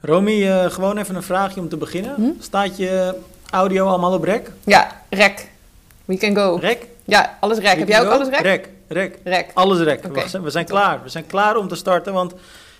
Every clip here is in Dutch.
Romy, eh, gewoon even een vraagje om te beginnen. Hm? Staat je audio allemaal op rek? Ja, rek. We can go. Rek? Ja, alles rek. Heb jij ook alles rek? Rek, rek. Rek. Alles rek. Oké. We zijn- We zijn klaar. We zijn klaar om te starten, want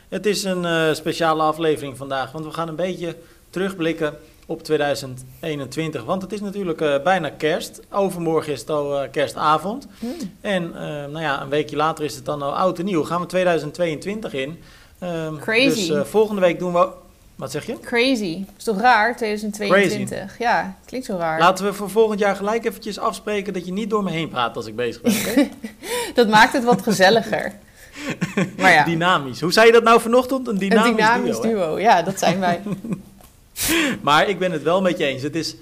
het is een eh, speciale aflevering vandaag. Want we gaan een beetje terugblikken op 2021. Want het is natuurlijk eh, bijna kerst. Overmorgen is het al kerstavond. Hm. En nou ja, een weekje later is het dan al oud en nieuw. Gaan we 2022 in. Ehm, Crazy. Dus volgende week doen we... Wat zeg je? Crazy. Is toch raar, 2022? Ja, klinkt zo raar. Laten we voor volgend jaar gelijk eventjes afspreken dat je niet door me heen praat als ik bezig ben. Dat maakt het wat gezelliger. maar ja, Dynamisch. Hoe zei je dat nou vanochtend? Een dynamisch, een dynamisch duo. Ja, dat zijn wij. Maar ik ben het wel met je eens. Het is,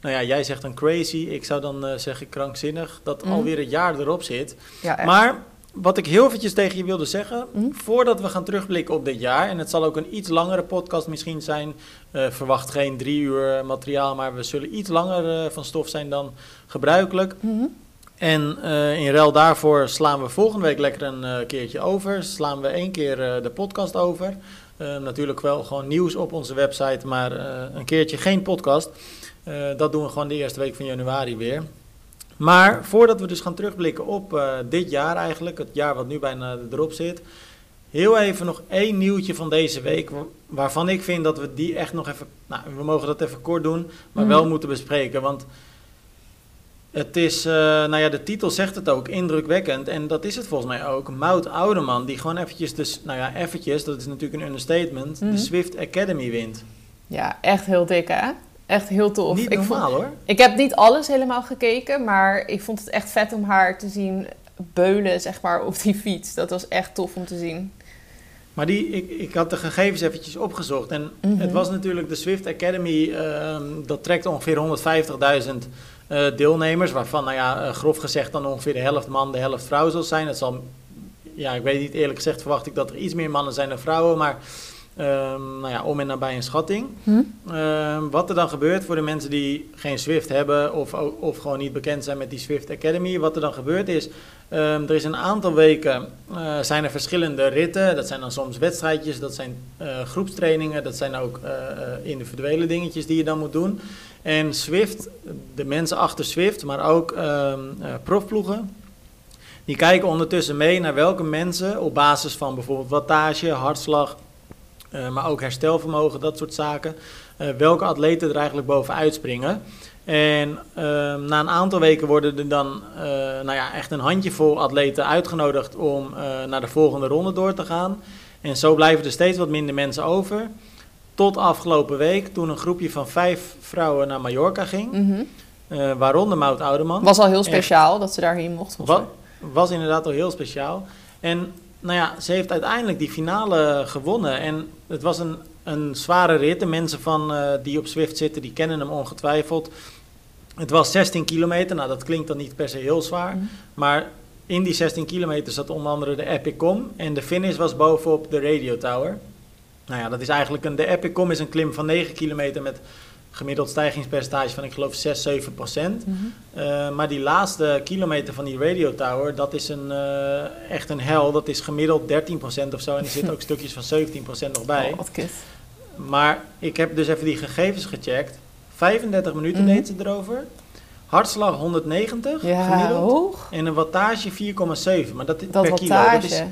nou ja, jij zegt dan crazy. Ik zou dan eh, zeggen krankzinnig. Dat Mhm. alweer het jaar erop zit. Ja. Maar wat ik heel eventjes tegen je wilde zeggen. Mhm. Voordat we gaan terugblikken op dit jaar. En het zal ook een iets langere podcast misschien zijn. eh, verwacht geen drie uur materiaal. Maar we zullen iets langer eh, van stof zijn dan gebruikelijk. Mhm. En eh, in ruil daarvoor slaan we volgende week lekker een eh, keertje over. Slaan we één keer eh, de podcast over. Eh, natuurlijk wel gewoon nieuws op onze website, maar eh, een keertje geen podcast. Eh, dat doen we gewoon de eerste week van januari weer. Maar voordat we dus gaan terugblikken op eh, dit jaar eigenlijk, het jaar wat nu bijna erop zit. Heel even nog één nieuwtje van deze week, wa- waarvan ik vind dat we die echt nog even, nou we mogen dat even kort doen, maar Mhm. wel moeten bespreken. Want het is, eh, nou ja, de titel zegt het ook, indrukwekkend. En dat is het volgens mij ook. Mout Oudeman, die gewoon eventjes, dus, nou ja, eventjes, dat is natuurlijk een understatement, Mhm. de Swift Academy wint. ja, echt heel dik, hè? Echt heel tof. Niet ik, vond, normaal hoor. ik heb niet alles helemaal gekeken, maar ik vond het echt vet om haar te zien beulen, zeg maar, op die fiets. Dat was echt tof om te zien. Maar die, ik, ik had de gegevens eventjes opgezocht. En Mhm. het was natuurlijk de Swift Academy, ehm, dat trekt ongeveer 150.000 eh, deelnemers. Waarvan, nou ja, eh, grof gezegd dan ongeveer de helft man, de helft vrouw zal zijn. Het zal, ja, ik weet niet, eerlijk gezegd verwacht ik dat er iets meer mannen zijn dan vrouwen. Maar, ehm, nou ja, om en nabij een schatting. Hm? Ehm, wat er dan gebeurt voor de mensen die geen Swift hebben of, of gewoon niet bekend zijn met die Swift Academy. Wat er dan gebeurt is, ehm, er is een aantal weken eh, zijn er verschillende ritten. Dat zijn dan soms wedstrijdjes, dat zijn eh, groepstrainingen, dat zijn ook eh, individuele dingetjes die je dan moet doen. En Swift, de mensen achter Swift, maar ook profploegen, die kijken ondertussen mee naar welke mensen op basis van bijvoorbeeld wattage, hartslag, eh, maar ook herstelvermogen, dat soort zaken. eh, welke atleten er eigenlijk bovenuit springen. En ehm, na een aantal weken worden er dan eh, nou ja, echt een handjevol atleten uitgenodigd om naar de volgende ronde door te gaan. En zo blijven er steeds wat minder mensen over. Tot afgelopen week, toen een groepje van vijf vrouwen naar Mallorca ging. Mhm. eh, waaronder Mout Oudeman. Was al heel speciaal dat ze daarheen mocht. was inderdaad al heel speciaal. En nou ja, ze heeft uiteindelijk die finale gewonnen. En het was een, een zware rit. De mensen van, eh, die op Swift zitten, die kennen hem ongetwijfeld. Het was 16 kilometer. Nou, dat klinkt dan niet per se heel zwaar. Mhm. Maar in die 16 kilometer zat onder andere de Epicom. En de finish was bovenop de Radio Tower. Nou ja, dat is eigenlijk een... De Epicom is een klim van 9 kilometer met gemiddeld stijgingspercentage van, ik geloof, 6, 7 procent. Mhm. Eh, maar die laatste kilometer van die radio tower, dat is een, eh, echt een hel. Dat is gemiddeld 13% of zo. En er zitten ook stukjes van 17% nog bij. Oh, wat kut. Maar ik heb dus even die gegevens gecheckt. 35 minuten Mhm. deed ze erover. Hartslag 190 Ja, gemiddeld. hoog. En een wattage 4,7. Maar dat, Dat per kilo. Dat is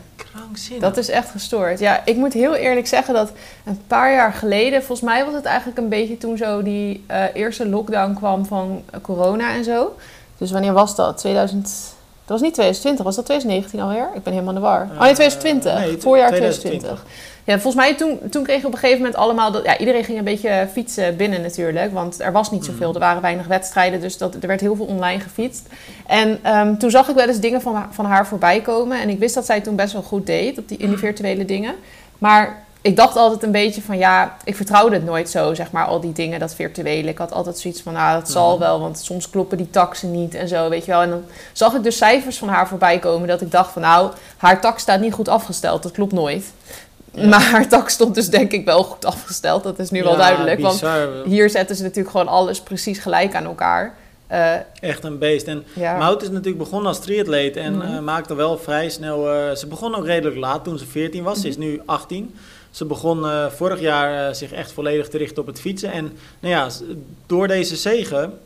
Dat is echt gestoord. Ja, ik moet heel eerlijk zeggen dat een paar jaar geleden, volgens mij was het eigenlijk een beetje toen zo die eh, eerste lockdown kwam van corona en zo. Dus wanneer was dat? 2000. Dat was niet 2020, was dat 2019 alweer? Ik ben helemaal in de war. oh nee, 2020. Eh, nee, voorjaar 2020. 2020. Ja, volgens mij toen, toen kreeg je op een gegeven moment allemaal... Dat, ja, iedereen ging een beetje fietsen binnen natuurlijk. Want er was niet zoveel. Mhm. Er waren weinig wedstrijden. Dus dat, er werd heel veel online gefietst. En ehm, toen zag ik wel eens dingen van, van haar voorbij komen. En ik wist dat zij toen best wel goed deed op die, in die virtuele dingen. Maar ik dacht altijd een beetje van ja, ik vertrouwde het nooit zo, zeg maar, al die dingen, dat virtuele. Ik had altijd zoiets van, nou, dat zal Mhm. wel, want soms kloppen die taxen niet en zo, weet je wel. En dan zag ik dus cijfers van haar voorbij komen dat ik dacht van, nou, haar tax staat niet goed afgesteld, dat klopt nooit. Ja. Maar haar tax stond dus denk ik wel goed afgesteld, dat is nu wel duidelijk. Want hier zetten ze natuurlijk gewoon alles precies gelijk aan elkaar. Eh, Echt een beest. En ja. Mout is natuurlijk begonnen als triatleet en Mhm. eh, maakte wel vrij snel... eh, ze begon ook redelijk laat toen ze 14 was. Ze is nu 18. Ze begon eh, vorig jaar eh, zich echt volledig te richten op het fietsen. En nou ja, door deze zegen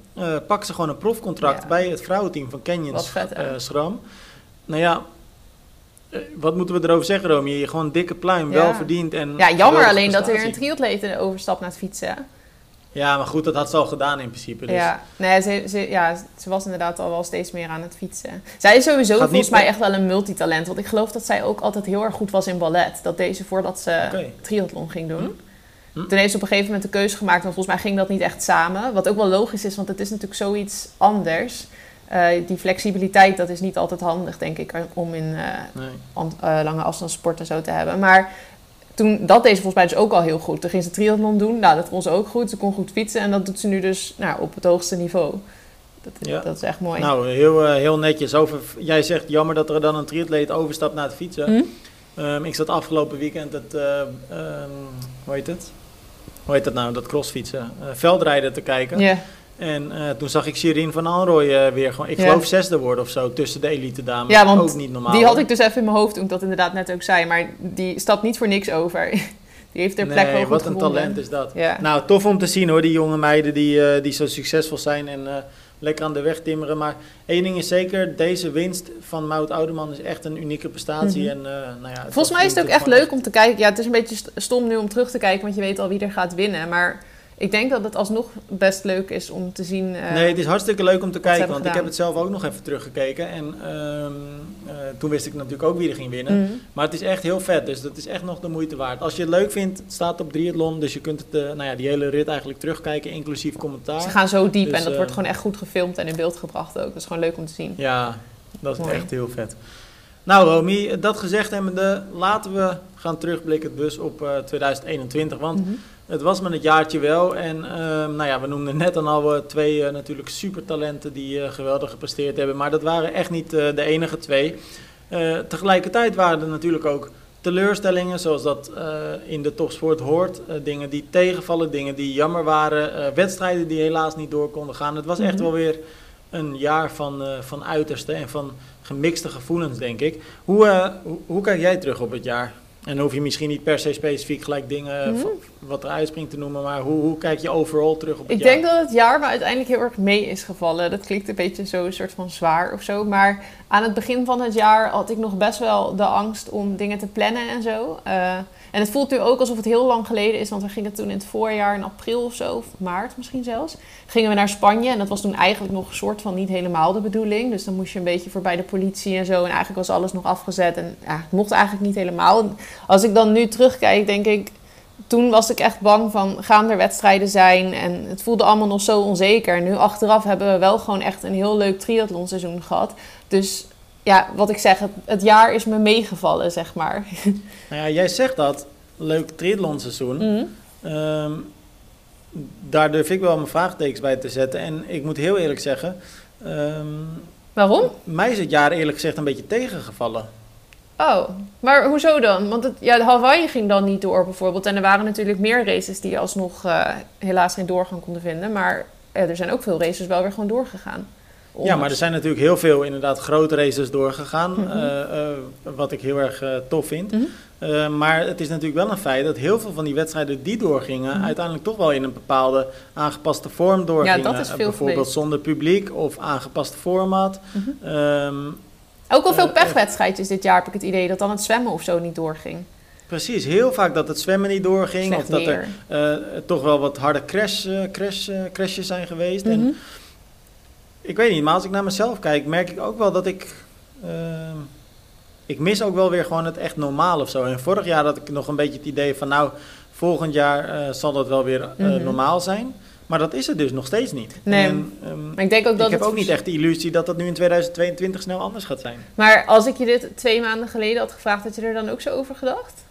pakt ze gewoon een profcontract Ja. bij het vrouwenteam van Canyon Wat vet, Schram. Nou ja, wat moeten we erover zeggen, Romy? Je gewoon dikke pluim, Ja. wel verdiend. En Ja, jammer alleen dat er weer een triatleet overstapt naar het fietsen. Ja, maar goed, dat had ze al gedaan in principe. Dus. Ja, nee, ze, ze, ja, ze was inderdaad al wel steeds meer aan het fietsen. Zij is sowieso Gaat volgens mij echt wel een multitalent. Want ik geloof dat zij ook altijd heel erg goed was in ballet. Dat deed ze voordat ze Oké. triathlon ging doen. Hm. Toen heeft ze op een gegeven moment de keuze gemaakt. Want volgens mij ging dat niet echt samen. Wat ook wel logisch is, want het is natuurlijk zoiets anders. Eh, die flexibiliteit, dat is niet altijd handig, denk ik, om in eh, Nee. an- eh, lange afstandssport en zo te hebben. Maar toen, dat deed ze volgens mij dus ook al heel goed. Toen ging ze triathlon doen. Nou, dat kon ze ook goed. Ze kon goed fietsen. En dat doet ze nu dus nou, op het hoogste niveau. Dat, Ja. dat is echt mooi. Nou, heel, eh, heel netjes. Over, jij zegt jammer dat er dan een triatleet overstapt naar het fietsen. Hm? Ehm, ik zat afgelopen weekend het, eh, ehm, hoe heet het? Hoe heet dat nou, dat crossfietsen? Eh, veldrijden te kijken. Ja. En eh, toen zag ik Shirin van Anrooy eh, weer gewoon, ik Ja. geloof zesde worden of zo, tussen de elite dames. Ja, want ook niet normaal. Die had ik dus even in mijn hoofd toen ik dat inderdaad net ook zei. Maar die stapt niet voor niks over. Die heeft haar plek nee, wel wat een gevonden. talent is dat. Ja. Nou, tof om te zien hoor, die jonge meiden die, eh, die zo succesvol zijn en lekker aan de weg timmeren. Maar één ding is zeker, deze winst van Mout Oudeman is echt een unieke prestatie. Mhm. en, nou ja, Volgens mij is het ook echt leuk om te kijken. Ja, het is een beetje st- stom nu om terug te kijken, want je weet al wie er gaat winnen. Maar ik denk dat het alsnog best leuk is om te zien. eh, Nee, het is hartstikke leuk om te kijken, want ik heb het zelf ook nog even teruggekeken. En ehm, eh, toen wist ik natuurlijk ook wie er ging winnen. mhm. Maar het is echt heel vet, dus dat is echt nog de moeite waard. Als je het leuk vindt, het staat op Triathlon, dus je kunt het, eh, nou ja, die hele rit eigenlijk terugkijken, inclusief commentaar. Ze gaan zo diep Dus, en dat wordt gewoon echt goed gefilmd en in beeld gebracht ook. Dat is gewoon leuk om te zien. Ja, dat is Mooi. echt heel vet. Nou Romy, dat gezegd hebbende, laten we gaan terugblikken dus op eh, 2021. Want Mhm. Het was met het jaartje wel. En ehm, nou ja, we noemden net dan al twee eh, natuurlijk supertalenten die eh, geweldig gepresteerd hebben. Maar dat waren echt niet eh, de enige twee. Tegelijkertijd waren er natuurlijk ook teleurstellingen, zoals dat in de topsport hoort. Dingen die tegenvallen, dingen die jammer waren, wedstrijden die helaas niet door konden gaan. Het was echt Mhm. wel weer een jaar van, van uiterste en van gemixte gevoelens, denk ik. Hoe, hoe, hoe kijk jij terug op het jaar? En dan hoef je misschien niet per se specifiek gelijk dingen Mhm. wat er uitspringt te noemen, maar hoe, hoe kijk je overal terug op het Ik jaar? denk dat het jaar me uiteindelijk heel erg mee is gevallen. Dat klinkt een beetje zo een soort van zwaar of zo. Maar aan het begin van het jaar had ik nog best wel de angst om dingen te plannen en zo. Eh, en het voelt nu ook alsof het heel lang geleden is. Want we gingen toen in het voorjaar, in april of zo, of maart misschien zelfs, gingen we naar Spanje. En dat was toen eigenlijk nog een soort van niet helemaal de bedoeling. Dus dan moest je een beetje voorbij de politie en zo. En eigenlijk was alles nog afgezet. En het mocht eigenlijk niet helemaal. Als ik dan nu terugkijk, denk ik, toen was ik echt bang van gaan er wedstrijden zijn en het voelde allemaal nog zo onzeker. En nu achteraf hebben we wel gewoon echt een heel leuk triathlonseizoen gehad. Dus ja, wat ik zeg, het, het jaar is me meegevallen, zeg maar. Nou ja, jij zegt dat, leuk triathlonseizoen. Mhm. Ehm, daar durf ik wel mijn vraagtekens bij te zetten. En ik moet heel eerlijk zeggen, ehm, Waarom? mij is het jaar eerlijk gezegd een beetje tegengevallen. Oh, maar hoezo dan? Want het, ja, de Hawaii ging dan niet door bijvoorbeeld. En er waren natuurlijk meer races die alsnog eh, helaas geen doorgang konden vinden. Maar er zijn ook veel races wel weer gewoon doorgegaan. Ja, maar er zijn natuurlijk heel veel inderdaad grote races doorgegaan, Mhm. eh, eh, wat ik heel erg eh, tof vind. Mhm. Maar het is natuurlijk wel een feit dat heel veel van die wedstrijden die doorgingen, Mhm. uiteindelijk toch wel in een bepaalde aangepaste vorm doorgingen. dat is veel bijvoorbeeld geweest. zonder publiek of aangepaste format. Ehm, Ook al veel pechwedstrijdjes dit jaar heb ik het idee dat dan het zwemmen of zo niet doorging. precies, heel vaak dat het zwemmen niet doorging Slecht of dat er weer. toch wel wat harde crash, crash, crashes zijn geweest. En ik weet niet, maar als ik naar mezelf kijk, merk ik ook wel dat ik. ehm, ik mis ook wel weer gewoon het echt normaal of zo. En vorig jaar had ik nog een beetje het idee van, nou, volgend jaar eh, zal dat wel weer eh, Mhm. normaal zijn. Maar dat is het dus nog steeds niet. Nee. En, ehm, Maar ik denk ook dat ik heb ook niet echt de illusie dat dat nu in 2022 snel anders gaat zijn. Maar als ik je dit twee maanden geleden had gevraagd, had je er dan ook zo over gedacht?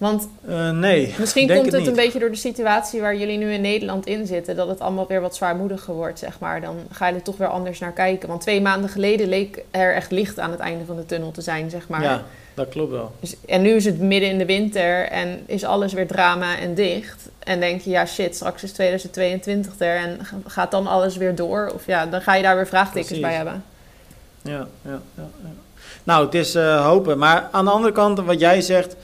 Want eh, nee. misschien komt het, het een beetje door de situatie waar jullie nu in Nederland in zitten, dat het allemaal weer wat zwaarmoediger wordt, zeg maar. Dan ga je er toch weer anders naar kijken. Want twee maanden geleden leek er echt licht aan het einde van de tunnel te zijn, zeg maar. Ja, dat klopt wel. Dus, en nu is het midden in de winter en is alles weer drama en dicht. En denk je, ja shit, straks is 2022 er en gaat dan alles weer door? Of ja, dan ga je daar weer vraagtekens Precies. bij hebben. Ja, ja, ja, ja. Nou, het is eh, hopen. Maar aan de andere kant, wat jij zegt,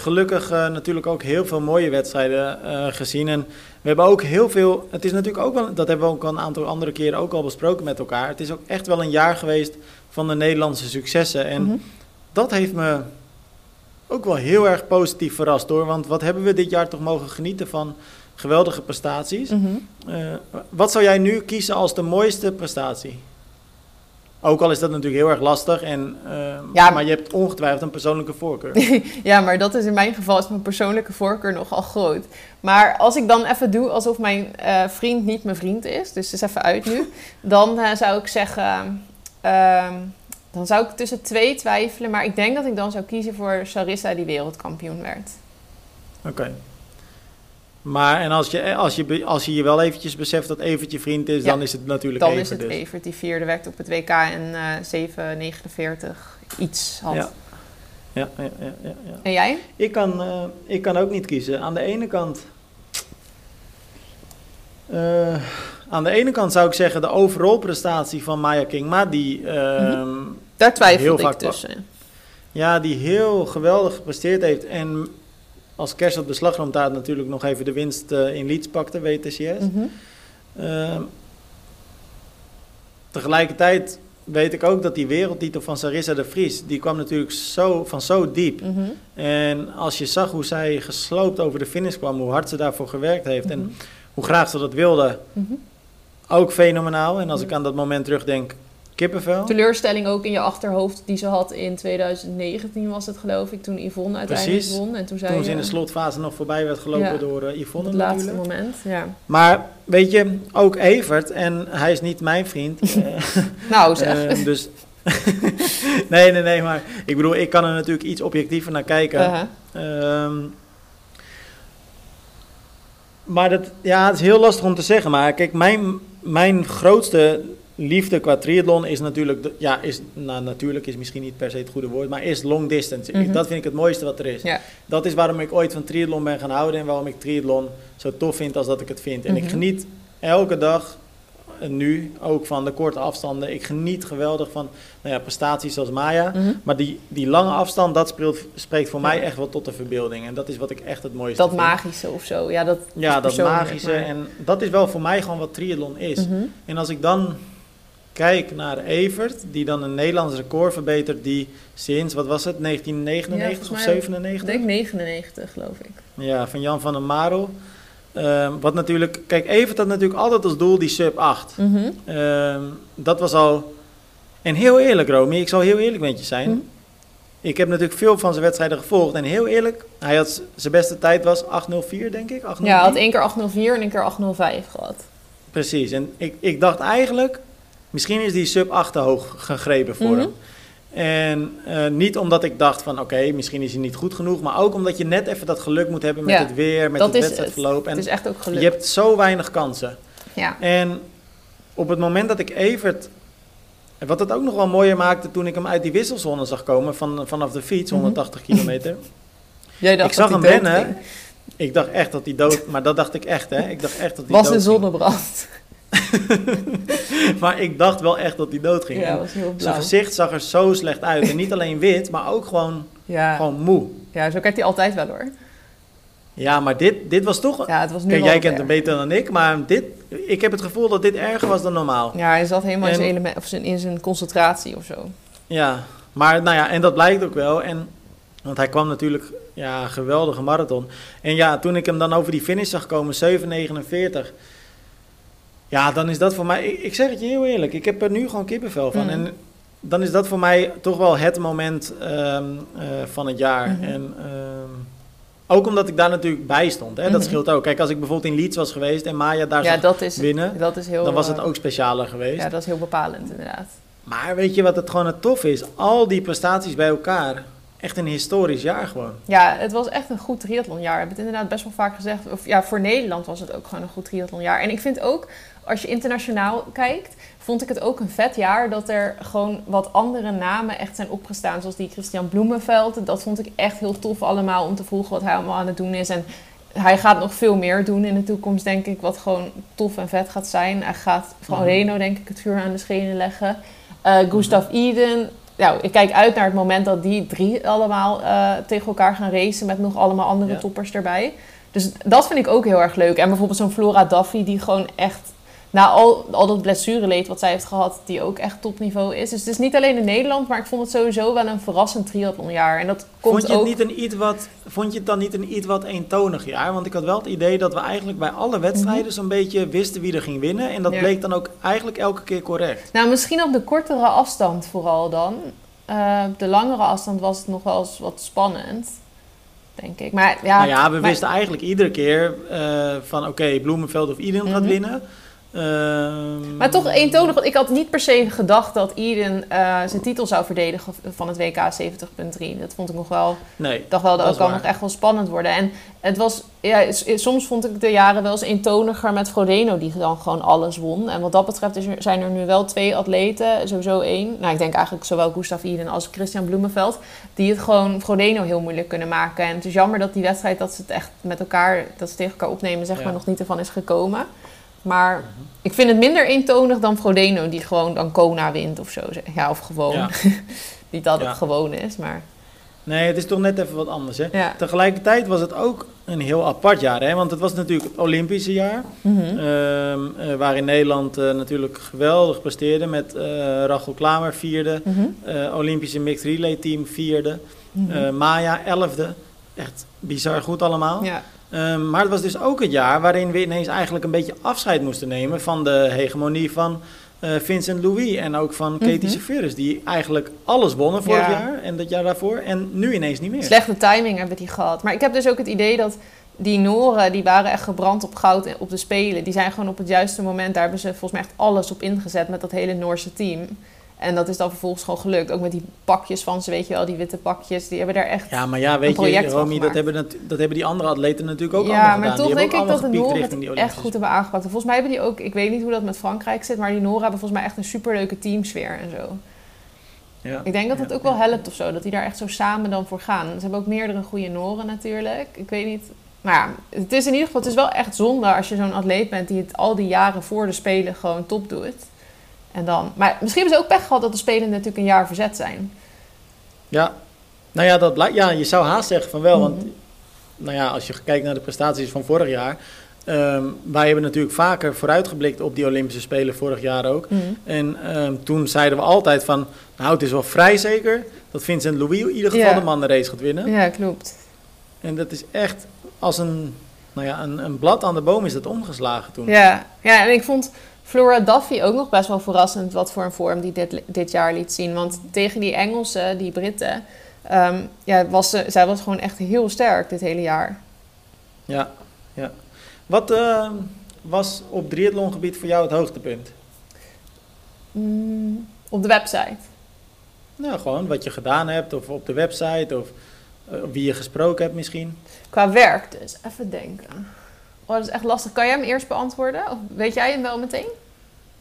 gelukkig eh, natuurlijk ook heel veel mooie wedstrijden eh, gezien. En we hebben ook heel veel. Het is natuurlijk ook wel, dat hebben we ook al een aantal andere keren ook al besproken met elkaar. Het is ook echt wel een jaar geweest van de Nederlandse successen. En Mhm. dat heeft me ook wel heel erg positief verrast hoor. Want wat hebben we dit jaar toch mogen genieten van geweldige prestaties. Mhm. Eh, wat zou jij nu kiezen als de mooiste prestatie? Ook al is dat natuurlijk heel erg lastig, en, eh, Ja, maar je hebt ongetwijfeld een persoonlijke voorkeur. Ja, maar dat is in mijn geval is mijn persoonlijke voorkeur nogal groot. Maar als ik dan even doe alsof mijn eh, vriend niet mijn vriend is, dus is even uit nu, dan eh, zou ik zeggen, ehm, dan zou ik tussen twee twijfelen, maar ik denk dat ik dan zou kiezen voor Sarissa die wereldkampioen werd. Oké. Maar en als je, als, je, als je je wel eventjes beseft dat Evert je vriend is, Ja. dan is het natuurlijk Dan Evert. is het dus. Evert die vierde werd op het WK en eh 7,49 iets had. Ja. Ja, ja, ja, ja, ja. En jij? Ik, kan, eh, ik kan ook niet kiezen. Aan de ene kant. eh, aan de ene kant zou ik zeggen de overall prestatie van Maya Kingma, die, ehm, Daar twijfel ik tussen. ja, die heel geweldig gepresteerd heeft. En als kerst op de slagroomtaart natuurlijk nog even de winst eh, in Leeds pakte, WTCS. Mhm. Ehm, tegelijkertijd weet ik ook dat die wereldtitel van Sarissa de Vries, die kwam natuurlijk zo, van zo diep. Mhm. En als je zag hoe zij gesloopt over de finish kwam, hoe hard ze daarvoor gewerkt heeft Mhm. en hoe graag ze dat wilde, Mhm. ook fenomenaal. En als ik Mhm. aan dat moment terugdenk, kippenvel. teleurstelling ook in je achterhoofd die ze had in 2019 was het geloof ik, toen Yvonne uiteindelijk Precies. won. En toen zei Toen ze in de slotfase nog voorbij werd gelopen Ja. door uh, op Yvonne het laatste moment. Ja. Maar weet je, ook Evert, en hij is niet mijn vriend. eh, Nou zeg. eh, dus nee, nee, nee, maar ik bedoel, ik kan er natuurlijk iets objectiever naar kijken. Uh-huh. Ehm, maar dat, ja, het is heel lastig om te zeggen. Maar kijk, mijn, mijn grootste liefde qua triathlon is natuurlijk... de- ja, is, nou, natuurlijk is misschien niet per se het goede woord, maar is long distance. Mhm. Dat vind ik het mooiste wat er is. Ja. Dat is waarom ik ooit van triathlon ben gaan houden en waarom ik triathlon zo tof vind als dat ik het vind. En ik Mhm. geniet elke dag, nu ook van de korte afstanden. Ik geniet geweldig van nou ja, prestaties zoals Maya. Mhm. Maar die, die lange afstand, dat speelt, spreekt voor Ja. mij echt wel tot de verbeelding. En dat is wat ik echt het mooiste Dat vind. magische of zo. Ja, dat Ja, dat magische. maar- En dat is wel voor mij gewoon wat triathlon is. En als ik dan kijk naar Evert, die dan een Nederlands record verbetert, die sinds, wat was het, Ja, 1999 volgens of mij- 97? Ik denk 99 geloof ik. Ja, van Jan van der Marel. Ehm, wat natuurlijk, kijk, Evert had natuurlijk altijd als doel die sub 8. Mhm. Ehm, dat was al. En heel eerlijk, Romy, ik zal heel eerlijk met je zijn. Mhm. Ik heb natuurlijk veel van zijn wedstrijden gevolgd. En heel eerlijk, hij had zijn beste tijd was 8.04, denk ik. 8.04. Ja, hij had één keer 804 en één keer 805 gehad. Precies. En ik, ik dacht eigenlijk, misschien is die sub 8 te hoog gegrepen voor Mhm. hem. En eh, niet omdat ik dacht van oké, misschien is hij niet goed genoeg. Maar ook omdat je net even dat geluk moet hebben met Ja, het weer, met het wedstrijdverloop. En het is echt ook geluk. je hebt zo weinig kansen. Ja. En op het moment dat ik Evert. Wat het ook nog wel mooier maakte toen ik hem uit die wisselzone zag komen van, vanaf de fiets, Mhm. 180 kilometer. Jij dacht ik zag hem rennen. Ik dacht echt dat hij dood, maar dat dacht ik echt hè. Ik dacht echt dat hij Was dood de zonnebrand. maar ik dacht wel echt dat hij dood ging. Ja, was heel Zijn gezicht zag er zo slecht uit. En niet alleen wit, maar ook gewoon, Ja. gewoon moe. ja, zo kijkt hij altijd wel hoor. Ja, maar dit, dit was toch... Ja, het was nu Kijk, jij kent hem beter dan ik, maar dit, ik heb het gevoel dat dit erger was dan normaal. Ja, hij zat helemaal in, zijn element, of in zijn concentratie of zo. Ja, maar nou ja, en dat blijkt ook wel. En, want hij kwam natuurlijk, ja, geweldige marathon. En ja, toen ik hem dan over die finish zag komen, 7,49. Ja, dan is dat voor mij, ik, ik zeg het je heel eerlijk, ik heb er nu gewoon kippenvel van. Mhm. En dan is dat voor mij toch wel het moment ehm, eh, van het jaar. Mhm. En ehm, ook omdat ik daar natuurlijk bij stond, hè, dat Mhm. scheelt ook. Kijk, als ik bijvoorbeeld in Leeds was geweest en Maya daar ja, zag dat is, winnen, dat is heel... dan was het eh, ook specialer geweest. Ja, dat is heel bepalend inderdaad. Maar weet je wat het gewoon het tof is? Al die prestaties bij elkaar. Echt een historisch jaar gewoon. Ja, het was echt een goed triathlonjaar. We hebben het inderdaad best wel vaak gezegd. Of ja, voor Nederland was het ook gewoon een goed triathlonjaar. En ik vind ook, als je internationaal kijkt, vond ik het ook een vet jaar dat er gewoon wat andere namen echt zijn opgestaan. Zoals die Christian Bloemenveld. Dat vond ik echt heel tof allemaal om te volgen wat hij allemaal aan het doen is. En hij gaat nog veel meer doen in de toekomst, denk ik, wat gewoon tof en vet gaat zijn. Hij gaat van Mhm. Reno, denk ik, het vuur aan de schenen leggen. Eh Gustav Iden nou, ik kijk uit naar het moment dat die drie allemaal eh, tegen elkaar gaan racen met nog allemaal andere Ja. toppers erbij. Dus dat vind ik ook heel erg leuk. En bijvoorbeeld zo'n Flora Duffy die gewoon echt na al, al dat blessureleed wat zij heeft gehad, die ook echt topniveau is. Dus het is niet alleen in Nederland, maar ik vond het sowieso wel een verrassend triathlonjaar. En dat komt Vond je, het ook... niet een iets wat, vond je het dan niet een iets wat eentonig jaar? Want ik had wel het idee dat we eigenlijk bij alle wedstrijden zo'n beetje wisten wie er ging winnen. En dat Mhm. Ja. bleek dan ook eigenlijk elke keer correct. Nou, misschien op de kortere afstand vooral dan. Eh, op de langere afstand was het nog wel eens wat spannend, denk ik. Maar ja, nou ja, we maar- wisten eigenlijk iedere keer eh, van oké, Bloemenveld of Eden gaat Mhm. winnen. Ehm, Maar toch eentonig, want ik had niet per se gedacht dat Eden eh, zijn titel zou verdedigen van het WK 70.3. Dat vond ik nog wel, Nee, dacht wel dat Dat kan nog echt wel spannend worden. En het was, ja, soms vond ik de jaren wel eens eentoniger met Frodeno, die dan gewoon alles won. En wat dat betreft is zijn er nu wel twee atleten, sowieso één. Nou, ik denk eigenlijk zowel Gustav Eden als Christian Bloemenveld, die het gewoon Frodeno heel moeilijk kunnen maken. En het is jammer dat die wedstrijd, dat ze het echt met elkaar, dat ze tegen elkaar opnemen, zeg Ja. maar, nog niet ervan is gekomen. Maar ik vind het minder eentonig dan Frodeno, die gewoon dan Kona wint of zo. Ja, of gewoon. Ja. Niet dat Ja. het gewoon is, maar nee, het is toch net even wat anders. Hè? ja. Tegelijkertijd was het ook een heel apart jaar. Hè? Want het was natuurlijk het Olympische jaar. Mhm. Ehm, eh, waarin Nederland eh, natuurlijk geweldig presteerde met eh Rachel Klamer vierde. Eh, Olympische Mixed Relay Team vierde. Mhm. eh, Maya elfde. Echt bizar goed allemaal. ja. Ehm, maar het was dus ook het jaar waarin we ineens eigenlijk een beetje afscheid moesten nemen van de hegemonie van eh, Vincent Louis en ook van Katie Mhm. Severus, die eigenlijk alles wonnen vorig Ja. jaar en dat jaar daarvoor en nu ineens niet meer. Slechte timing hebben die gehad. Maar ik heb dus ook het idee dat die Noren, die waren echt gebrand op goud op de Spelen. Die zijn gewoon op het juiste moment, daar hebben ze volgens mij echt alles op ingezet met dat hele Noorse team. En dat is dan vervolgens gewoon gelukt. Ook met die pakjes van ze, weet je wel, die witte pakjes. Die hebben daar echt... Ja, maar ja, weet je, Romy, dat hebben, dat hebben die andere atleten natuurlijk ook ja, allemaal maar gedaan. toch denk ik dat de Noren het echt goed hebben aangepakt. En volgens mij hebben die ook, ik weet niet hoe dat met Frankrijk zit, maar die Noren hebben volgens mij echt een superleuke teamsfeer en zo. Ja. Ik denk dat het Ja, ook wel ja. helpt of zo, dat die daar echt zo samen dan voor gaan. Ze hebben ook meerdere goede Noren natuurlijk. Ik weet niet. Maar ja, het is in ieder geval, het is wel echt zonde als je zo'n atleet bent die het al die jaren voor de Spelen gewoon top doet. En dan, maar misschien hebben ze ook pech gehad dat de Spelen natuurlijk een jaar verzet zijn. Ja, nou ja, dat blijkt, ja, je zou haast zeggen van wel, want Mhm. nou ja, als je kijkt naar de prestaties van vorig jaar, ehm, wij hebben natuurlijk vaker vooruitgeblikt op die Olympische Spelen vorig jaar ook. En ehm, toen zeiden we altijd van, nou het is wel vrij zeker dat Vincent Louis in ieder geval Ja. de mannenrace gaat winnen. Ja, klopt. En dat is echt als een, nou ja, een, een blad aan de boom is dat omgeslagen toen. Ja. ja, en ik vond Flora Duffy ook nog best wel verrassend wat voor een vorm die dit, dit jaar liet zien. Want tegen die Engelsen, die Britten, ehm, ja, was ze, zij was gewoon echt heel sterk dit hele jaar. Ja, ja. Wat ehm, was op triathlongebied voor jou het hoogtepunt? Mm, op de website. Nou, gewoon wat je gedaan hebt, of op de website, of eh, wie je gesproken hebt misschien. Qua werk dus, even denken. Oh, dat is echt lastig. Kan jij hem eerst beantwoorden? Of weet jij hem wel meteen?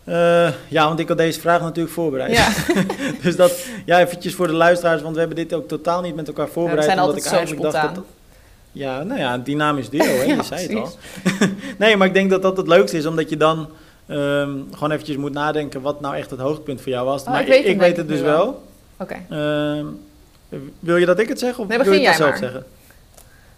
Eh, ja, want ik had deze vraag natuurlijk voorbereid. Ja, dus dat, ja, eventjes voor de luisteraars, want we hebben dit ook totaal niet met elkaar voorbereid. zijn omdat altijd ik zo eigenlijk dacht dat... Ja, nou ja, een dynamisch duo, hè, Ja, je zei het al. Nee, maar ik denk dat dat het leukste is, omdat je dan ehm, gewoon eventjes moet nadenken wat nou echt het hoogtepunt voor jou was. Oh, maar ik weet het ik weet dus wel. wel. Oké. Ehm, wil je dat ik het zeg of Nee, wil je het zelf maar. zeggen?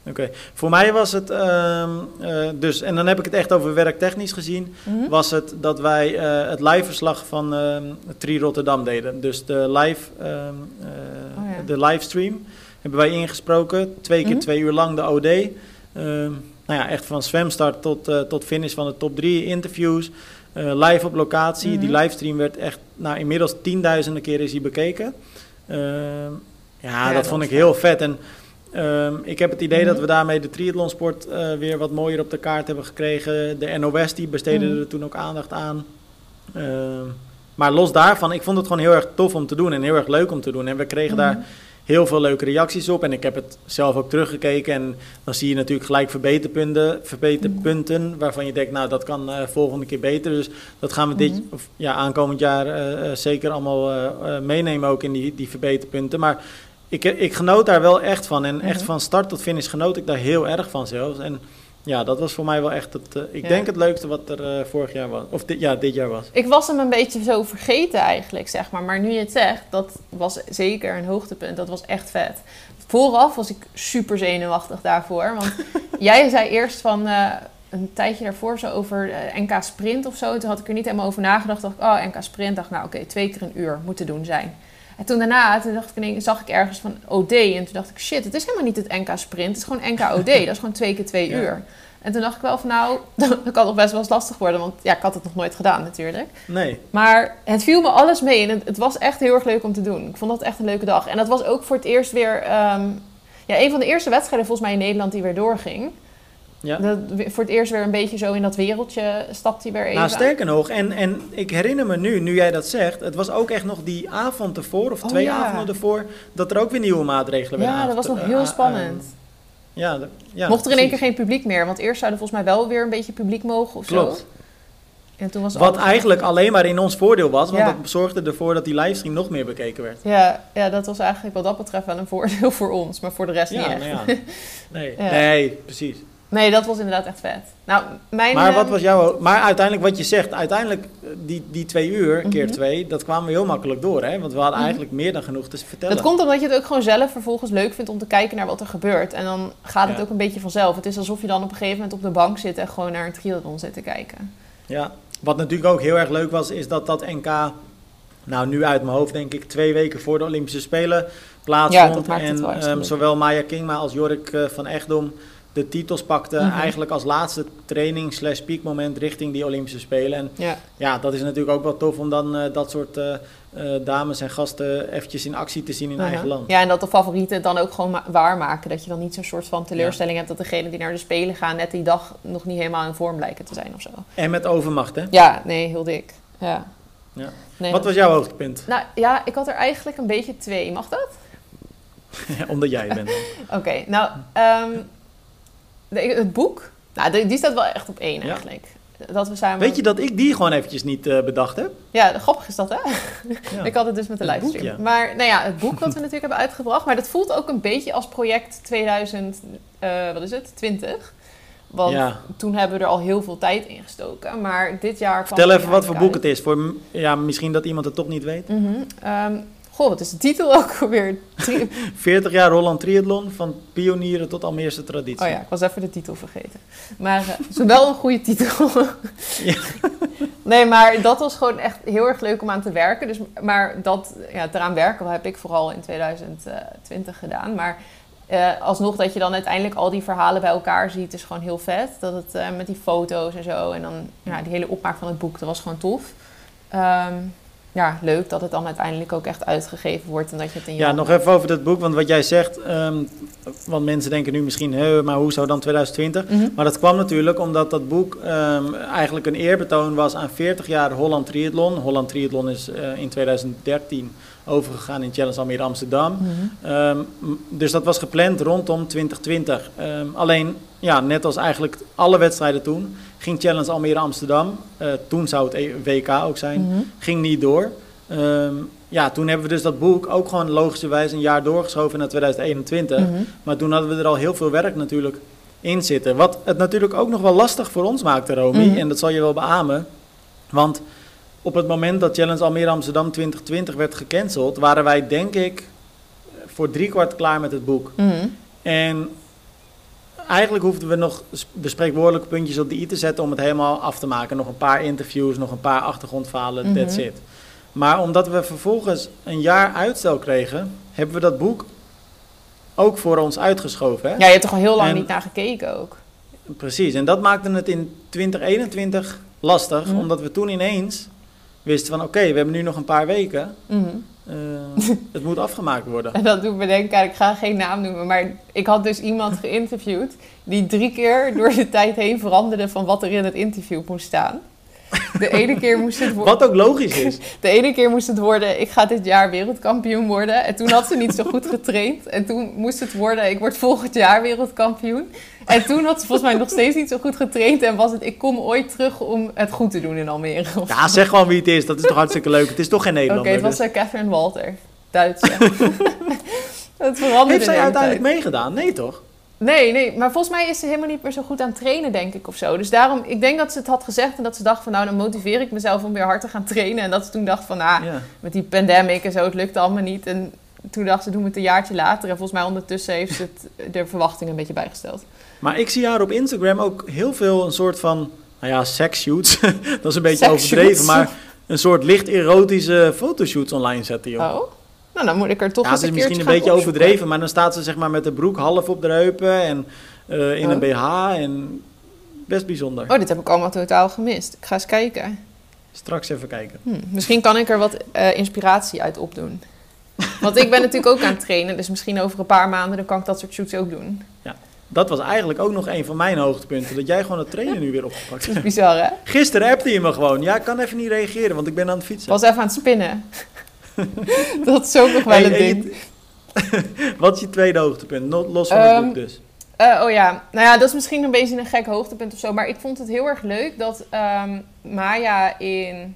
Oké, voor mij was het ehm, eh, dus, en dan heb ik het echt over werktechnisch gezien, Mhm. was het dat wij eh, het liveverslag van ehm Tri Rotterdam deden. Dus de live, ehm, eh, Oh ja. de livestream hebben wij ingesproken, twee keer Mhm. twee uur lang de OD. Nou ja, echt van zwemstart tot, tot finish van de top drie interviews. live op locatie. Mhm. Die livestream werd echt, nou inmiddels tienduizenden keer is die bekeken. Ja, Ja, dat dat vond ik heel vet. En ehm, ik heb het idee Mhm. dat we daarmee de triathlonsport eh weer wat mooier op de kaart hebben gekregen. De NOS die besteedde Mhm. er toen ook aandacht aan. Ehm, maar los daarvan, ik vond het gewoon heel erg tof om te doen en heel erg leuk om te doen. En we kregen Mhm. daar heel veel leuke reacties op. En ik heb het zelf ook teruggekeken. En dan zie je natuurlijk gelijk verbeterpunten, verbeterpunten waarvan je denkt, nou dat kan eh, volgende keer beter. Dus dat gaan we dit, Mhm. of, ja, aankomend jaar eh, zeker allemaal meenemen ook in die, die verbeterpunten. Maar ik, ik genoot daar wel echt van. En echt Mhm. van start tot finish genoot ik daar heel erg van zelfs. En ja, dat was voor mij wel echt het, eh, ik Ja. denk het leukste wat er eh, vorig jaar was. Of dit, ja, dit jaar was. Ik was hem een beetje zo vergeten eigenlijk, zeg maar. Maar nu je het zegt, dat was zeker een hoogtepunt. Dat was echt vet. Vooraf was ik super zenuwachtig daarvoor. Want jij zei eerst van eh, een tijdje daarvoor zo over eh, NK Sprint of zo. Toen had ik er niet helemaal over nagedacht. dacht ik, oh, NK Sprint. dacht nou oké, twee keer een uur moet te doen zijn. En toen daarna toen dacht ik, zag ik ergens van OD. En toen dacht ik, shit, het is helemaal niet het NK Sprint. Het is gewoon NK OD. dat is gewoon twee keer twee Ja. uur. En toen dacht ik wel van, nou, dat kan nog best wel eens lastig worden. Want ja, ik had het nog nooit gedaan natuurlijk. Nee, Maar het viel me alles mee en het, het was echt heel erg leuk om te doen. Ik vond dat echt een leuke dag. En dat was ook voor het eerst weer... ehm, ja, een van de eerste wedstrijden volgens mij in Nederland die weer doorging. Ja. Dat, voor het eerst weer een beetje zo in dat wereldje stapt hij weer even. Nou, sterker nog, en, en ik herinner me nu, nu jij dat zegt, het was ook echt nog die avond ervoor, of Oh, twee ja. avonden ervoor, dat er ook weer nieuwe maatregelen werden ja, dat was nog heel eh, spannend. eh, ja, de- ja, Mocht er in één keer geen publiek meer. Want eerst zouden volgens mij wel weer een beetje publiek mogen of Klopt. zo. En toen was Wat eigenlijk alleen maar in ons voordeel was, want Ja. dat zorgde ervoor dat die livestream nog meer bekeken werd. Ja, ja, dat was eigenlijk wat dat betreft wel een voordeel voor ons. Maar voor de rest Ja, niet echt. nou ja. Nee, Ja. nee, precies. Nee, dat was inderdaad echt vet. Nou, mijn... Maar wat ehm, was jouw... Maar uiteindelijk wat je zegt, uiteindelijk eh, die, die twee uur, keer Mhm. twee, dat kwamen we heel makkelijk door, hè? Want we hadden Mhm. eigenlijk meer dan genoeg te vertellen. Dat komt omdat je het ook gewoon zelf vervolgens leuk vindt om te kijken naar wat er gebeurt. En dan gaat het Ja. ook een beetje vanzelf. Het is alsof je dan op een gegeven moment op de bank zit en gewoon naar een triathlon zit te kijken. Ja, wat natuurlijk ook heel erg leuk was, is dat dat NK, nou nu uit mijn hoofd denk ik, twee weken voor de Olympische Spelen plaatsvond. en ehm, zowel Maya Kingma als Jorik eh, van Echtdom de titels pakten. Mhm. Eigenlijk als laatste training slash piekmoment richting die Olympische Spelen. En Ja, ja, dat is natuurlijk ook wel tof om dan eh, dat soort eh, eh, dames en gasten eventjes in actie te zien in eigen land. ja en dat de favorieten het dan ook gewoon ma- waarmaken. Dat je dan niet zo'n soort van teleurstelling hebt dat degenen die naar de Spelen gaan net die dag nog niet helemaal in vorm lijken te zijn of zo. En met overmacht, hè? Ja, nee, heel dik. Ja. Ja. Nee, Wat was jouw hoogtepunt? Nou ja, ik had er eigenlijk een beetje twee. Mag dat? Omdat jij bent. Oké, nou, ehm, het boek, nou, die staat wel echt op één Ja. eigenlijk. Dat we samen... Weet je dat ik die gewoon eventjes niet eh, bedacht heb? Ja, grappig is dat, hè? Ja. Ik had het dus met de Het boek, livestream. ja. Maar nou ja, het boek wat we natuurlijk hebben uitgebracht. Maar dat voelt ook een beetje als project 2000, eh, wat is het, 20. Want Ja. toen hebben we er al heel veel tijd in gestoken. Maar dit jaar Vertel even wat voor boek het is. Voor, ja, misschien dat iemand het toch niet weet. Mhm. Ehm, goh, wat is de titel ook alweer? Tri- 40 jaar Holland Triathlon, van pionieren tot Almeerse traditie. Oh ja, ik was even de titel vergeten. Maar het is wel een goede titel. Ja. Nee, maar dat was gewoon echt heel erg leuk om aan te werken. Dus, maar dat, ja, eraan werken heb ik vooral in 2020 gedaan. Maar eh, alsnog dat je dan uiteindelijk al die verhalen bij elkaar ziet, is gewoon heel vet. Dat het eh, met die foto's en zo. En dan ja, die hele opmaak van het boek, dat was gewoon tof. Ehm, ja, leuk dat het dan uiteindelijk ook echt uitgegeven wordt en dat je het in je Ja, nog even over dat boek, want wat jij zegt, ehm, want mensen denken nu misschien, "Hè, maar hoe zou dan 2020? Mhm. Maar dat kwam natuurlijk omdat dat boek ehm, eigenlijk een eerbetoon was aan 40 jaar Holland Triathlon. Holland Triathlon is eh, in 2013 overgegaan in Challenge Almere Amsterdam. Mhm. Ehm, dus dat was gepland rondom 2020. Ehm, alleen, ja, net als eigenlijk alle wedstrijden toen, ging Challenge Almere Amsterdam, eh, toen zou het E- WK ook zijn, Mhm. ging niet door. Ehm, ja, toen hebben we dus dat boek ook gewoon logischerwijs een jaar doorgeschoven naar 2021. Mhm. Maar toen hadden we er al heel veel werk natuurlijk in zitten. Wat het natuurlijk ook nog wel lastig voor ons maakte, Romy. Mhm. En dat zal je wel beamen. Want op het moment dat Challenge Almere Amsterdam 2020 werd gecanceld, waren wij denk ik voor driekwart klaar met het boek. En eigenlijk hoefden we nog s- de spreekwoordelijke puntjes op de i te zetten om het helemaal af te maken. Nog een paar interviews, nog een paar achtergrondverhalen, Mhm. that's it. Maar omdat we vervolgens een jaar uitstel kregen, hebben we dat boek ook voor ons uitgeschoven. Hè? Ja, je hebt er gewoon heel lang En- niet naar gekeken ook. Precies, en dat maakte het in 2021 lastig, Mhm. omdat we toen ineens wisten van oké, we hebben nu nog een paar weken. Mhm. eh, het moet afgemaakt worden. En dat doet me denken, ik ga geen naam noemen, maar ik had dus iemand geïnterviewd die drie keer door de tijd heen veranderde van wat er in het interview moest staan. De ene keer moest het worden, Wat ook logisch is. de ene keer moest het worden, ik ga dit jaar wereldkampioen worden. En toen had ze niet zo goed getraind. En toen moest het worden, ik word volgend jaar wereldkampioen. En toen had ze volgens mij nog steeds niet zo goed getraind. En was het, ik kom ooit terug om het goed te doen in Almere. Of- Ja, zeg gewoon wie het is, dat is toch hartstikke leuk. Het is toch geen Oké, Nederlander. het was dus. uh, Catherine Walter, Duitse. het veranderde Heeft zij uiteindelijk meegedaan? Nee toch? Nee, nee, maar volgens mij is ze helemaal niet meer zo goed aan trainen, denk ik, of zo. Dus daarom, ik denk dat ze het had gezegd en dat ze dacht van, nou, dan motiveer ik mezelf om weer hard te gaan trainen. En dat ze toen dacht van, nou, Ja. met die pandemic en zo, het lukte allemaal niet. En toen dacht ze, doen we het een jaartje later. En volgens mij ondertussen heeft ze het, de verwachtingen een beetje bijgesteld. Maar ik zie haar op Instagram ook heel veel een soort van, nou ja, seksshoots. dat is een beetje overdreven, maar een soort licht erotische fotoshoots online zetten, joh. Oh? Nou, dan moet ik er toch ja, eens het een is misschien een beetje opzoeken. overdreven, maar dan staat ze zeg maar met de broek half op de heupen en eh, in Oh. een BH en best bijzonder. Oh, dit heb ik allemaal totaal gemist. Ik ga eens kijken. Straks even kijken. Hm, misschien kan ik er wat eh, inspiratie uit opdoen. Want ik ben natuurlijk ook aan het trainen, dus misschien over een paar maanden dan kan ik dat soort shoots ook doen. Dat was eigenlijk ook nog een van mijn hoogtepunten, dat jij gewoon het trainen nu weer opgepakt Dat hebt. is bizar, hè? Gisteren appte je me gewoon, ja, ik kan even niet reageren, want ik ben aan het fietsen. was even aan het spinnen. dat is ook nog wel Hey, een je- ding. Wat is je tweede hoogtepunt? No- Los van het Ehm, boek dus. Eh, oh ja, nou ja, dat is misschien een beetje een gek hoogtepunt of zo. Maar ik vond het heel erg leuk dat ehm, Maya in.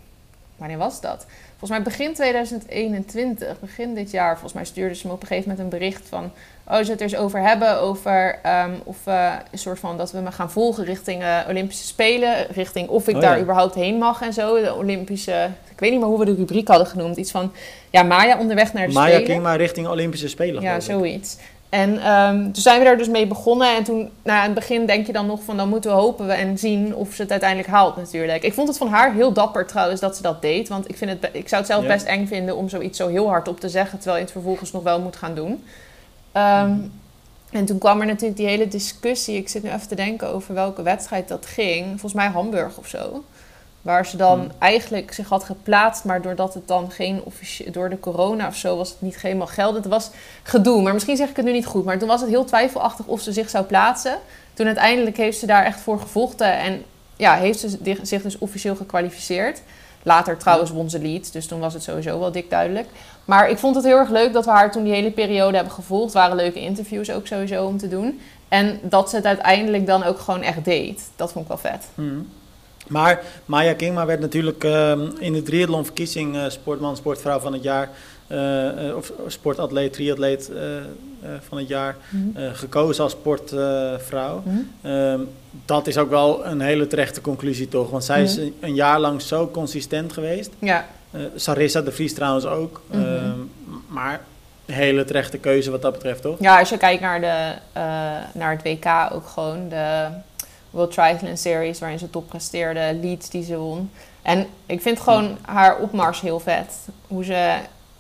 Wanneer was dat? Volgens mij begin 2021, begin dit jaar. Volgens mij stuurde ze me op een gegeven moment een bericht van. Oh, ze het er eens over hebben. Over ehm, of we een soort van dat we me gaan volgen richting eh, Olympische Spelen. Richting of ik Oh, daar ja. überhaupt heen mag en zo. De Olympische. Ik weet niet meer hoe we de rubriek hadden genoemd. Iets van. Ja, Maya onderweg naar de Maya Spelen. ging maar richting Olympische Spelen. Ja, zoiets. En ehm, toen zijn we daar dus mee begonnen. En toen, nou, in het begin denk je dan nog van... dan moeten we hopen we en zien of ze het uiteindelijk haalt natuurlijk. Ik vond het van haar heel dapper trouwens dat ze dat deed. Want ik, vind het, ik zou het zelf Ja. best eng vinden om zoiets zo heel hard op te zeggen... terwijl je het vervolgens nog wel moet gaan doen. Ehm, Mhm. En toen kwam er natuurlijk die hele discussie. Ik zit nu even te denken over welke wedstrijd dat ging. Volgens mij Hamburg of zo. Waar ze dan Hmm. eigenlijk zich had geplaatst, maar doordat het dan geen officie- door de corona of zo was het niet helemaal geldend. Het was gedoe, maar misschien zeg ik het nu niet goed. Maar toen was het heel twijfelachtig of ze zich zou plaatsen. Toen uiteindelijk heeft ze daar echt voor gevochten en ja, heeft ze zich dus officieel gekwalificeerd. Later trouwens won ze Leeds, dus toen was het sowieso wel dik duidelijk. Maar ik vond het heel erg leuk dat we haar toen die hele periode hebben gevolgd. Het waren leuke interviews ook sowieso om te doen. En dat ze het uiteindelijk dan ook gewoon echt deed. Dat vond ik wel vet. Mhm. Maar Maya Kingma werd natuurlijk ehm, in de triathlonverkiezing eh, sportman, sportvrouw van het jaar. eh, eh, of sportatleet, triatleet van het jaar. eh, gekozen als sportvrouw. Mhm. Ehm, dat is ook wel een hele terechte conclusie toch? Want zij is Mhm. een, een jaar lang zo consistent geweest. Ja, Sarissa de Vries trouwens ook. Mhm. Ehm, maar een hele terechte keuze wat dat betreft toch? Ja, als je kijkt naar, de, naar het WK ook gewoon, de World Triathlon Series waarin ze top presteerde, leads die ze won. En ik vind gewoon haar opmars heel vet. Hoe ze,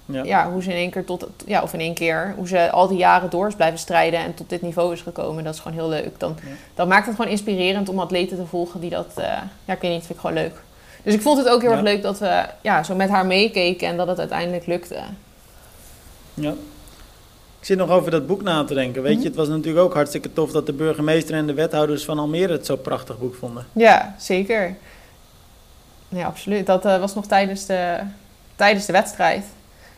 Ja. ja. hoe ze in één keer tot, ja, of in één keer, hoe ze al die jaren door is blijven strijden en tot dit niveau is gekomen. Dat is gewoon heel leuk. Dan, Ja. maakt het gewoon inspirerend om atleten te volgen die dat, eh, ja, ik weet niet, vind ik gewoon leuk. Dus ik vond het ook heel erg leuk dat we ja, zo met haar meekeken en dat het uiteindelijk lukte. Ja. Ik zit nog over dat boek na te denken. Weet Mhm. je, het was natuurlijk ook hartstikke tof dat de burgemeester en de wethouders van Almere het zo'n prachtig boek vonden. Ja, zeker. Ja, absoluut. Dat eh, was nog tijdens de, tijdens de wedstrijd.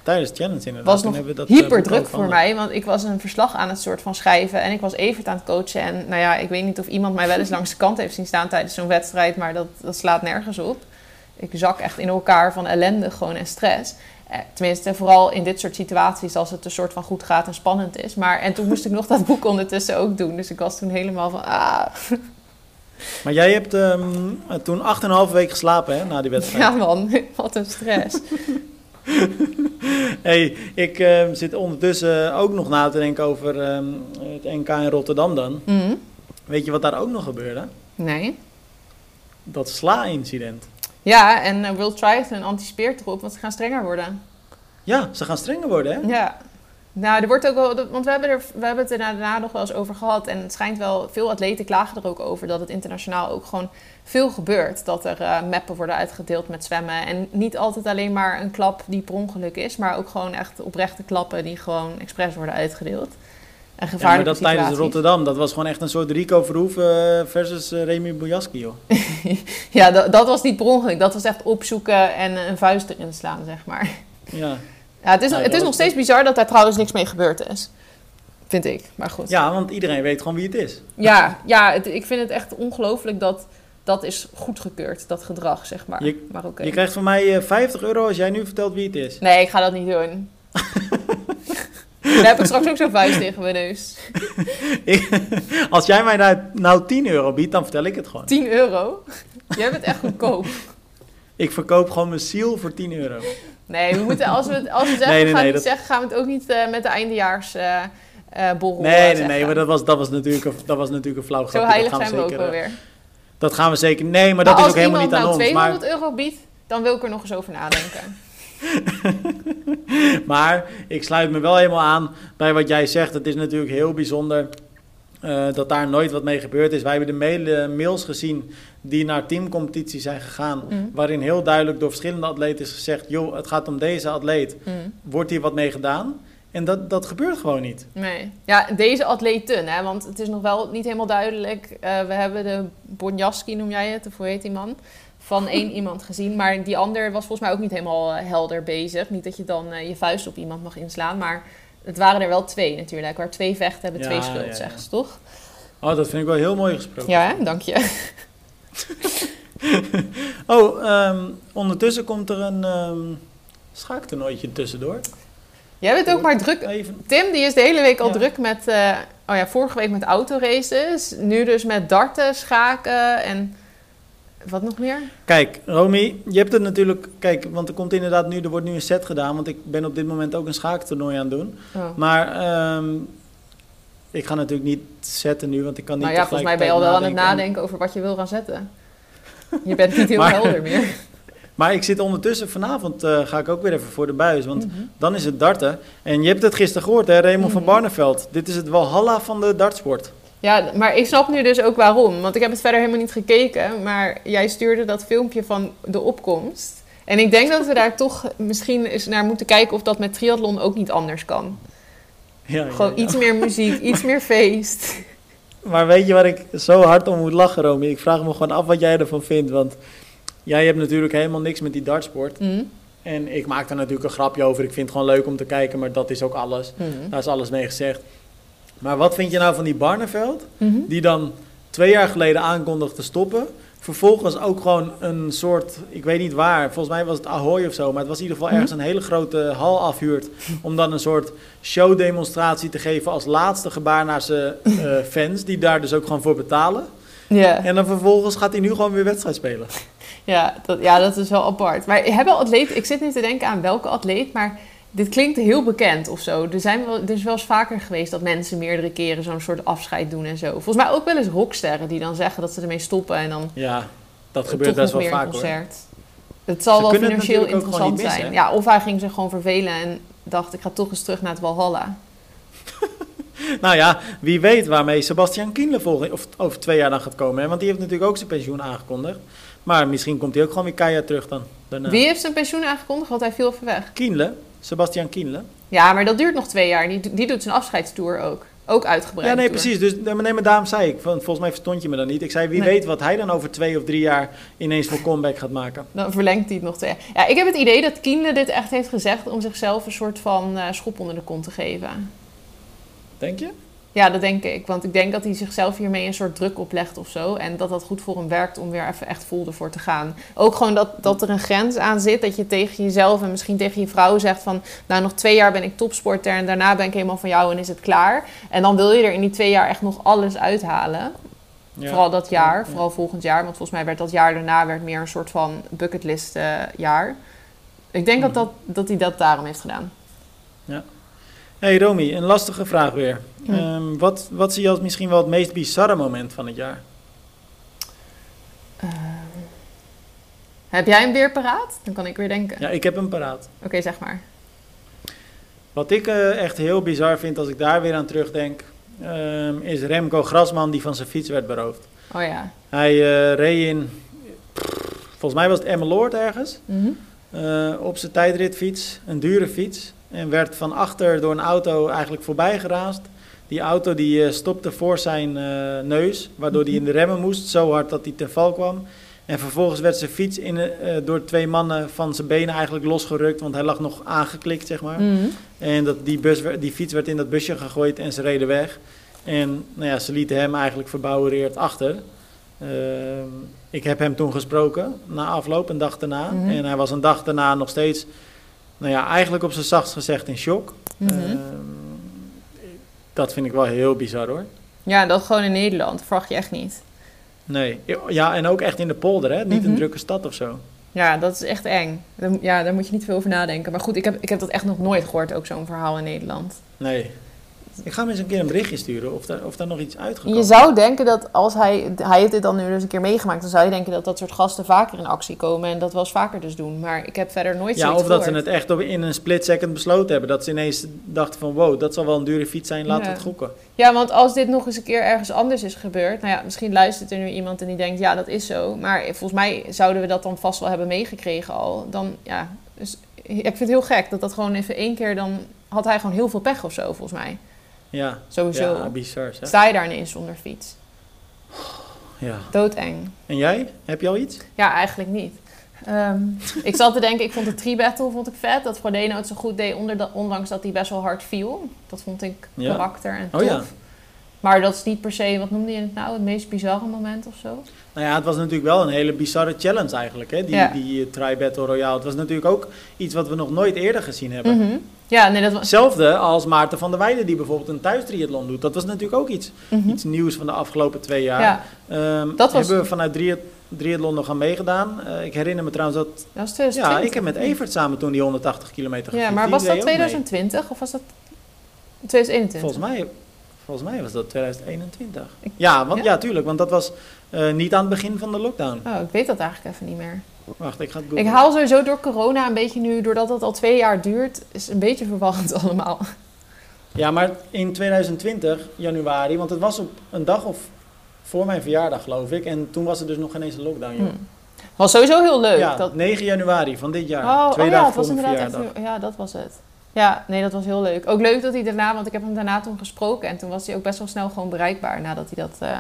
Tijdens de challenge inderdaad. was nog hebben we dat, eh, hyper druk voor mij, want ik was een verslag aan het soort van schrijven en ik was Evert aan het coachen. En nou ja, ik weet niet of iemand mij wel eens langs de kant heeft zien staan tijdens zo'n wedstrijd, maar dat, dat slaat nergens op. Ik zak echt in elkaar van ellende gewoon en stress. Eh, tenminste, vooral in dit soort situaties als het een soort van goed gaat en spannend is. Maar, en toen moest ik nog dat boek ondertussen ook doen. Dus ik was toen helemaal van, ah, Maar jij hebt ehm, toen 8,5 week geslapen hè, na die wedstrijd. ja man, wat een stress. Hey, ik ehm, zit ondertussen ook nog na te denken over ehm, het NK in Rotterdam dan. Mhm. Weet je wat daar ook nog gebeurde? Nee. Dat sla-incident. Ja, en eh, World Triathlon anticipeert erop, want ze gaan strenger worden. Ja, ze gaan strenger worden hè? Ja. Nou, er wordt ook wel, want we hebben, er, we hebben het er daarna nog wel eens over gehad. En het schijnt wel, veel atleten klagen er ook over dat het internationaal ook gewoon veel gebeurt. Dat er eh mappen worden uitgedeeld met zwemmen. En niet altijd alleen maar een klap die per ongeluk is, maar ook gewoon echt oprechte klappen die gewoon expres worden uitgedeeld. Ja, maar dat tijdens. Rotterdam, dat was gewoon echt een soort Rico Verhoeven eh, versus eh, Remy Bojaski, joh. Ja, dat, dat was niet per ongeluk. Dat was echt opzoeken en een vuist erin slaan, zeg maar. Ja. Ja, het is, Ja, het is nog steeds bizar dat daar trouwens niks mee gebeurd is. Vind ik, maar goed. ja, want iedereen weet gewoon wie het is. Ja, ja het- ik vind het echt ongelooflijk dat dat is goedgekeurd, dat gedrag, zeg maar. Je- maar oké. Je krijgt van mij eh, 50 euro als jij nu vertelt wie het is. Nee, ik ga dat niet doen. Dan heb ik straks ook zo'n vuist tegen mijn neus. Ik- als jij mij nou, nou 10 euro biedt, dan vertel ik het gewoon. 10 euro? Jij bent echt goedkoop. Ik verkoop gewoon mijn ziel voor 10 euro. Nee, we moeten, als we, het- als we zeggen, Nee, nee, we gaan nee, het dat- zeggen, gaan we het ook niet eh, met de eindejaars eh, borrel Nee, nee, nee, maar dat was, dat was, natuurlijk, een, dat was natuurlijk een flauw Zo grapje. heilig dat gaan zijn we ook zeker, wel eh, weer. Dat gaan we zeker... Nee, maar Maar dat is als ook helemaal iemand niet aan nou ons. Maar, 200 euro biedt, dan wil ik er nog eens over nadenken. maar ik sluit me wel helemaal aan bij wat jij zegt. Het is natuurlijk heel bijzonder eh, dat daar nooit wat mee gebeurd is. Wij hebben de mail- mails gezien die naar teamcompetitie zijn gegaan. Mm. Waarin heel duidelijk door verschillende atleten is gezegd... joh, het gaat om deze atleet. Mm. Wordt hier wat mee gedaan? En dat, dat gebeurt gewoon niet. Nee. Ja, deze atleten, hè, want het is nog wel niet helemaal duidelijk. Eh, we hebben de Bonjaski, noem jij het, of hoe heet die man? Van één iemand gezien. Maar die ander was volgens mij ook niet helemaal eh, helder bezig. Niet dat je dan eh, je vuist op iemand mag inslaan. Maar het waren er wel twee natuurlijk. Waar twee vechten hebben Ja, twee schuld, ja. zeggen ze toch? Oh, dat vind ik wel heel mooi gesproken. Ja, hè? dank je. Oh, ehm, ondertussen komt er een ehm schaaktoernooitje tussendoor. Jij bent ook maar druk. Even. Tim, die is de hele week al druk met... eh, oh ja, vorige week met autoraces. Nu dus met darten, schaken en... Wat nog meer? Kijk, Romy, je hebt het natuurlijk... Kijk, want er komt inderdaad nu... Er wordt nu een set gedaan, want ik ben op dit moment ook een schaaktoernooi aan het doen. Oh. Maar ehm, ik ga natuurlijk niet zetten nu, want ik kan niet Nou ja, volgens mij ben je al wel aan het nadenken over wat je wil gaan zetten. Je bent niet heel Maar- helder meer. Maar ik zit ondertussen vanavond, eh, ga ik ook weer even voor de buis, want Mhm. dan is het darten. En je hebt het gisteren gehoord, hè, Raymond van Mhm. Barneveld. Dit is het walhalla van de dartsport. Ja, maar ik snap nu dus ook waarom. Want ik heb het verder helemaal niet gekeken. Maar jij stuurde dat filmpje van de opkomst. En ik denk dat we daar toch misschien eens naar moeten kijken of dat met triathlon ook niet anders kan. Ja, Gewoon ja. iets meer muziek, iets meer feest. Maar weet je waar ik zo hard om moet lachen, Romy? Ik vraag me gewoon af wat jij ervan vindt, want jij hebt natuurlijk helemaal niks met die dartsport. Mhm. En ik maak daar natuurlijk een grapje over. Ik vind het gewoon leuk om te kijken, maar dat is ook alles. Mhm. Daar is alles mee gezegd. Maar wat vind je nou van die Barneveld, Mhm. die dan twee jaar geleden aankondigde te stoppen? Vervolgens ook gewoon een soort, ik weet niet waar, volgens mij was het Ahoy of zo, maar het was in ieder geval ergens een hele grote hal afhuurt. Om dan een soort showdemonstratie te geven als laatste gebaar naar zijn eh, fans, die daar dus ook gewoon voor betalen. Ja. En dan vervolgens gaat hij nu gewoon weer wedstrijd spelen. Ja dat, ja, dat is wel apart. Maar hebben atleten, ik zit nu te denken aan welke atleet, maar dit klinkt heel bekend of zo. Er, zijn wel, er is wel eens vaker geweest dat mensen meerdere keren zo'n soort afscheid doen en zo. Volgens mij ook wel eens rocksterren die dan zeggen dat ze ermee stoppen en dan Ja, dat gebeurt best wel vaak hoor. concert. Het zal Ze wel financieel interessant zijn. Ja, of hij ging zich gewoon vervelen en dacht ik ga toch eens terug naar het Walhalla. Nou ja, wie weet waarmee Sebastian Kienle volgend, of over twee jaar dan gaat komen. Hè? Want die heeft natuurlijk ook zijn pensioen aangekondigd. Maar misschien komt hij ook gewoon weer keihard terug dan. daarna. Wie heeft zijn pensioen aangekondigd? Want hij viel even weg. Kienle, Sebastian Kienle. Ja, maar dat duurt nog twee jaar. Die, die doet zijn afscheidstour ook. Ook uitgebreid. Ja, nee, tour. precies. Dus nee, maar daarom zei ik, volgens mij verstond je me dan niet. Ik zei, wie Nee. weet wat hij dan over twee of drie jaar ineens voor comeback gaat maken. Dan verlengt hij het nog twee jaar. Ja, ik heb het idee dat Kienle dit echt heeft gezegd om zichzelf een soort van eh, schop onder de kont te geven. Denk je? Ja, dat denk ik. Want ik denk dat hij zichzelf hiermee een soort druk oplegt of zo. En dat dat goed voor hem werkt om weer even echt vol ervoor te gaan. Ook gewoon dat, dat er een grens aan zit. Dat je tegen jezelf en misschien tegen je vrouw zegt van... Nou, nog twee jaar ben ik topsporter en daarna ben ik helemaal van jou en is het klaar. En dan wil je er in die twee jaar echt nog alles uithalen. Ja. Vooral dat jaar, Ja. vooral volgend jaar. Want volgens mij werd dat jaar daarna werd meer een soort van bucketlist eh, jaar. Ik denk dat, Mhm. dat, dat hij dat daarom heeft gedaan. Hey Romy, een lastige vraag weer. Hm. Ehm, wat, wat zie je als misschien wel het meest bizarre moment van het jaar? Ehm, heb jij hem weer paraat? Dan kan ik weer denken. Ja, ik heb hem paraat. Oké, zeg maar. Wat ik eh, echt heel bizar vind als ik daar weer aan terugdenk, ehm, is Remco Grasman die van zijn fiets werd beroofd. Oh ja. Hij eh, reed in, volgens mij was het Emmeloord ergens, Mhm. eh, op zijn tijdritfiets, een dure fiets. En werd van achter door een auto eigenlijk voorbij geraasd. Die auto die eh, stopte voor zijn eh, neus, waardoor hij in de remmen moest, zo hard dat hij ten val kwam. En vervolgens werd zijn fiets in, eh, door twee mannen van zijn benen eigenlijk losgerukt, want hij lag nog aangeklikt, zeg maar. Mhm. En dat, die, bus, die fiets werd in dat busje gegooid en ze reden weg. En nou ja, ze lieten hem eigenlijk verbouwereerd achter. Ehm, ik heb hem toen gesproken, na afloop, een dag daarna. Mhm. En hij was een dag daarna nog steeds, nou ja, eigenlijk op zijn zachtst gezegd in shock. Mhm. Ehm, Dat vind ik wel heel bizar hoor. Ja, dat gewoon in Nederland. Verwacht je echt niet. Nee. Ja, en ook echt in de polder, hè? Niet Mhm. een drukke stad of zo. Ja, dat is echt eng. Ja, daar moet je niet veel over nadenken. Maar goed, ik heb, ik heb dat echt nog nooit gehoord, ook zo'n verhaal in Nederland. Nee. Ik ga hem eens een keer een berichtje sturen of daar, of daar nog iets uitgekomen Je zou denken dat als hij... Hij heeft dit dan nu dus een keer meegemaakt. Dan zou je denken dat dat soort gasten vaker in actie komen. En dat wel eens vaker dus doen. Maar ik heb verder nooit Ja, zoiets of dat ze het echt in een split second besloten hebben. Dat ze ineens dachten van wow, dat zal wel een dure fiets zijn, laten we Ja. het gokken. Ja, want als dit nog eens een keer ergens anders is gebeurd... Nou ja, misschien luistert er nu iemand en die denkt... Ja, dat is zo. Maar volgens mij zouden we dat dan vast wel hebben meegekregen al. Dan, ja... Dus ik vind het heel gek dat dat gewoon even één keer dan... Had hij gewoon heel veel pech of zo, volgens mij. Ja, Sowieso. ja bizar zeg. Sta je daar ineens zonder fiets. Ja. Doodeng. En jij? Heb je al iets? Ja, eigenlijk niet. Ehm, ik zat te denken, ik vond de tree battle vond ik vet. Dat Frodeno het zo goed deed, ondanks dat hij best wel hard viel. Dat vond ik Ja. karakter en Oh tof. ja. Maar dat is niet per se, wat noemde je het nou, het meest bizarre moment of zo? Nou ja, het was natuurlijk wel een hele bizarre challenge eigenlijk, hè? Die, Ja. die eh, Tri Battle Royale. Het was natuurlijk ook iets wat we nog nooit eerder gezien hebben. Mhm. Ja, nee, dat was... Hetzelfde als Maarten van der Weijden, die bijvoorbeeld een thuistriathlon doet. Dat was natuurlijk ook iets, Mhm. iets nieuws van de afgelopen twee jaar. Ja, Ehm, Dat was- Hebben we vanuit triat- triathlon nog aan meegedaan. Eh, ik herinner me trouwens dat... dat was Ja, 2020. ik heb met Evert samen toen die 180 kilometer Ja, gefietst. maar was dat ook mee. 2020 of was dat 2021? Volgens mij, volgens mij was dat 2021. Ik- ja, want, ja? ja? tuurlijk. Want dat was eh, niet aan het begin van de lockdown. Oh, ik weet dat eigenlijk even niet meer. Wacht, ik ga het googlen. Ik haal sowieso door corona een beetje nu, doordat het al twee jaar duurt, is een beetje verwarrend allemaal. Ja, maar in 2020, januari, want het was op een dag of voor mijn verjaardag, geloof ik. En toen was er dus nog geen eens een lockdown, joh. Hm. Was sowieso heel leuk. Ja, dat, 9 januari van dit jaar. Oh, Twee oh ja, dagen het was voor mijn inderdaad verjaardag. echt... Ja, dat was het. Ja, nee, dat was heel leuk. Ook leuk dat hij daarna, want ik heb hem daarna toen gesproken... en toen was hij ook best wel snel gewoon bereikbaar... nadat hij dat, eh,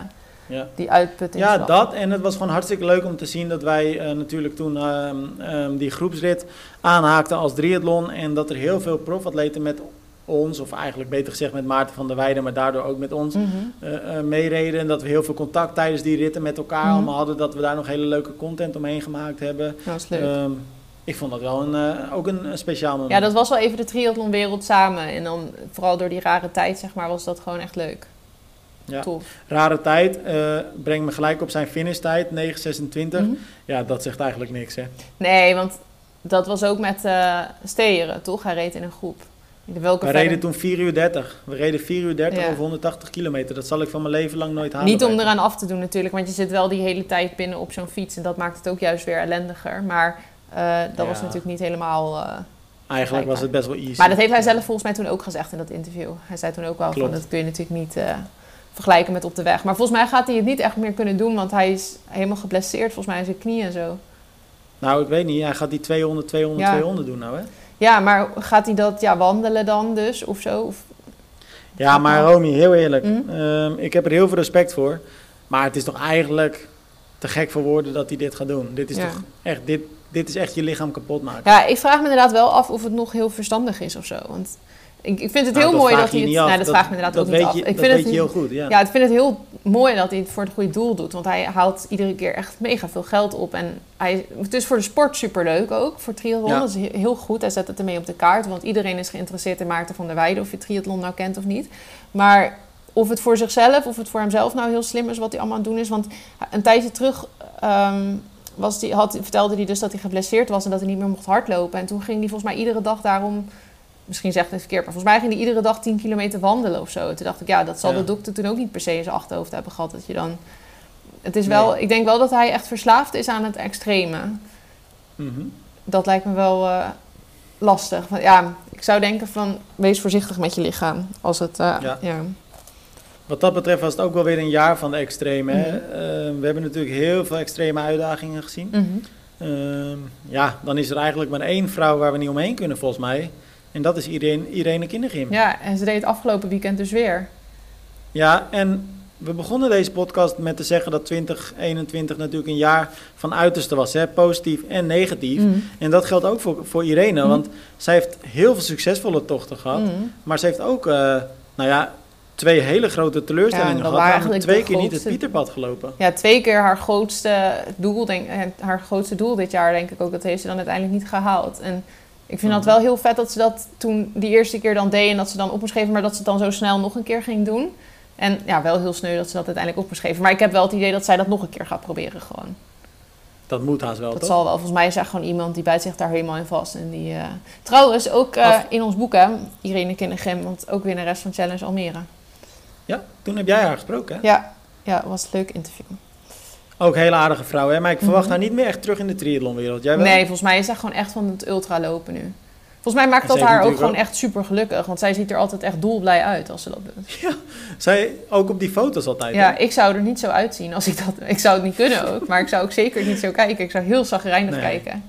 Ja. die uitputting Ja, dat. En het was gewoon hartstikke leuk om te zien dat wij eh, natuurlijk toen ehm, ehm, die groepsrit aanhaakten als triathlon. En dat er heel veel profatleten met ons, of eigenlijk beter gezegd met Maarten van der Weijden, maar daardoor ook met ons, eh, meereden. En dat we heel veel contact tijdens die ritten met elkaar Mhm. allemaal hadden. Dat we daar nog hele leuke content omheen gemaakt hebben. Dat was leuk. Ehm, ik vond dat wel een, eh, ook een, een speciaal moment. ja, dat was wel even de triathlonwereld samen. En dan vooral door die rare tijd, zeg maar, was dat gewoon echt leuk. Ja. Tof. Rare tijd, eh breng me gelijk op zijn finishtijd, 9.26. Mhm. Ja, dat zegt eigenlijk niks, hè. Nee, want dat was ook met Steeren, toch? Hij reed in een groep. Welke We verder- reden toen 4 uur 30. We reden 4 uur 30 Ja. over 180 kilometer. Dat zal ik van mijn leven lang nooit halen. Niet om eraan af te doen natuurlijk, want je zit wel die hele tijd binnen op zo'n fiets. En dat maakt het ook juist weer ellendiger. Maar eh, dat was natuurlijk niet helemaal... eh, Eigenlijk was het best wel easy. Maar dat heeft hij zelf volgens mij toen ook gezegd in dat interview. Hij zei toen ook wel Klopt. van, dat kun je natuurlijk niet eh, vergelijken met op de weg. Maar volgens mij gaat hij het niet echt meer kunnen doen, want hij is helemaal geblesseerd volgens mij in zijn knie en zo. Nou, ik weet niet. Hij gaat die 200, 200, Ja. 200 doen nou, hè? Ja, maar gaat hij dat ja, wandelen dan dus of zo? Of, Ja, maar Romy, heel eerlijk. Mhm. Ehm, ik heb er heel veel respect voor. Maar het is toch eigenlijk te gek voor woorden dat hij dit gaat doen. Dit is Ja. toch echt, dit, dit is echt je lichaam kapot maken. Ja, ik vraag me inderdaad wel af of het nog heel verstandig is of zo. Want ik, ik vind het Nou, heel mooi dat hij het... Nee, dat, vraag ik me inderdaad dat ook niet af. Je, Ik dat vind weet het, je heel goed, ja. Ja, ik vind het heel mooi dat hij het voor het goede doel doet. Want hij haalt iedere keer echt mega veel geld op. En hij, het is voor de sport superleuk ook. Voor triathlon Ja. dat is he- heel goed. Hij zet het ermee op de kaart. Want iedereen is geïnteresseerd in Maarten van der Weijden. Of je triathlon nou kent of niet. Maar of het voor zichzelf of het voor hemzelf nou heel slim is wat hij allemaal aan het doen is. Want een tijdje terug ehm, was die, had, vertelde hij dus dat hij geblesseerd was. En dat hij niet meer mocht hardlopen. En toen ging hij volgens mij iedere dag daarom... Misschien zegt het verkeerd, maar volgens mij ging hij iedere dag 10 kilometer wandelen of zo. Toen dacht ik, ja, dat zal Ja. de dokter toen ook niet per se in zijn achterhoofd hebben gehad. Dat je dan... Het is wel, ik denk wel dat hij echt verslaafd is aan het extreme. Mhm. Dat lijkt me wel eh, lastig. Ja, ik zou denken van, wees voorzichtig met je lichaam. Als het, eh, Ja. ja. Wat dat betreft was het ook wel weer een jaar van de extreme. hè. Mhm. Ehm, we hebben natuurlijk heel veel extreme uitdagingen gezien. Mhm. Ehm, ja, dan is er eigenlijk maar één vrouw waar we niet omheen kunnen volgens mij. En dat is Irene, Irene Kindergim. ja, en ze deed het afgelopen weekend dus weer. Ja, en we begonnen deze podcast met te zeggen dat 2021 natuurlijk een jaar van uiterste was. Hè? Positief en negatief. Mhm. En dat geldt ook voor, voor Irene, want zij heeft heel veel succesvolle tochten gehad. Maar ze heeft ook, eh, nou ja, twee hele grote Ja, teleurstellingen dat gehad. Namelijk twee keer niet het Pieterpad gelopen. Ja, twee keer haar grootste doel, denk, eh, haar grootste doel dit jaar, denk ik ook. Dat heeft ze dan uiteindelijk niet gehaald. En Ik vind dat wel heel vet dat ze dat toen die eerste keer dan deed en dat ze dan op moest geven, maar dat ze het dan zo snel nog een keer ging doen. En ja, wel heel sneu dat ze dat uiteindelijk op moest geven. Maar ik heb wel het idee dat zij dat nog een keer gaat proberen gewoon. Dat moet haast wel, Dat toch? zal wel. Volgens mij is er gewoon iemand die bijt zich daar helemaal in vast. En die, eh, Trouwens, ook eh, in ons boek, hè, Irene Kinnegem, want ook winnares van Challenge Almere. Ja, toen heb jij haar gesproken, hè? Ja, ja, was een leuk interview. Ook een hele aardige vrouw, hè? Maar ik verwacht Mhm. haar niet meer echt terug in de triathlonwereld. Jij wel? Nee, volgens mij is zij gewoon echt van het ultralopen nu. Volgens mij maakt dat haar ook gewoon echt super gelukkig. Want zij ziet er altijd echt dolblij uit als ze dat doet. Zij ook op die foto's altijd. hè? Ja, ik zou er niet zo uitzien als ik dat... Ik zou het niet kunnen ook, maar ik zou ook zeker niet zo kijken. Ik zou heel zagrijnig Nee. kijken.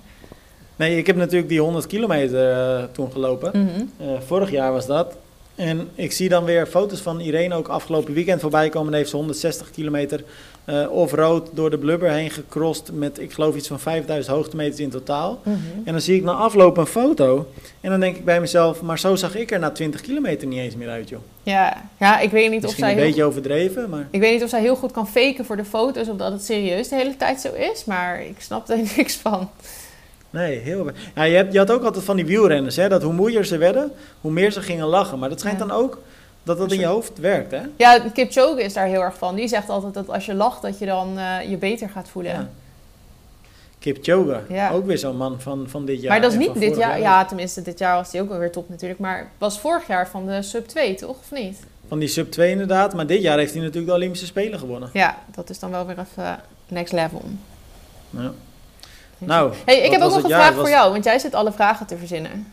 Nee, ik heb natuurlijk die 100 kilometer eh, toen gelopen. Mhm. Eh, vorig jaar was dat. En ik zie dan weer foto's van Irene ook afgelopen weekend voorbij komen. Dan heeft ze 160 kilometer eh off-road door de blubber heen gecrossed met, ik geloof, iets van 5000 hoogtemeters in totaal. Mhm. En dan zie ik na afloop een foto. En dan denk ik bij mezelf, maar zo zag ik er na 20 kilometer niet eens meer uit, joh. Ja. ja, ik weet niet of zij een beetje overdreven, maar... Ik weet niet of zij heel goed kan faken voor de foto's of dat het serieus de hele tijd zo is, maar ik snap er niks van. Nee, heel... Ja, je, hebt, je had ook altijd van die wielrenners, hè, dat hoe moeier ze werden, hoe meer ze gingen lachen. Maar dat schijnt Ja. dan ook dat dat in je hoofd werkt, hè? Ja, Kipchoge is daar heel erg van. Die zegt altijd dat als je lacht, dat je dan eh, je beter gaat voelen. Ja. Kipchoge, Ja. ook weer zo'n man van, van dit jaar. maar dat is niet dit jaar. Ja, tenminste, dit jaar was hij ook wel weer top natuurlijk. Maar was vorig jaar van de sub 2, toch? Of niet? Van die sub 2 inderdaad, maar dit jaar heeft hij natuurlijk de Olympische Spelen gewonnen. Ja, dat is dan wel weer even next level. Ja. Nou, Hey, ik heb ook nog een vraag voor jou, want jij zit alle vragen te verzinnen.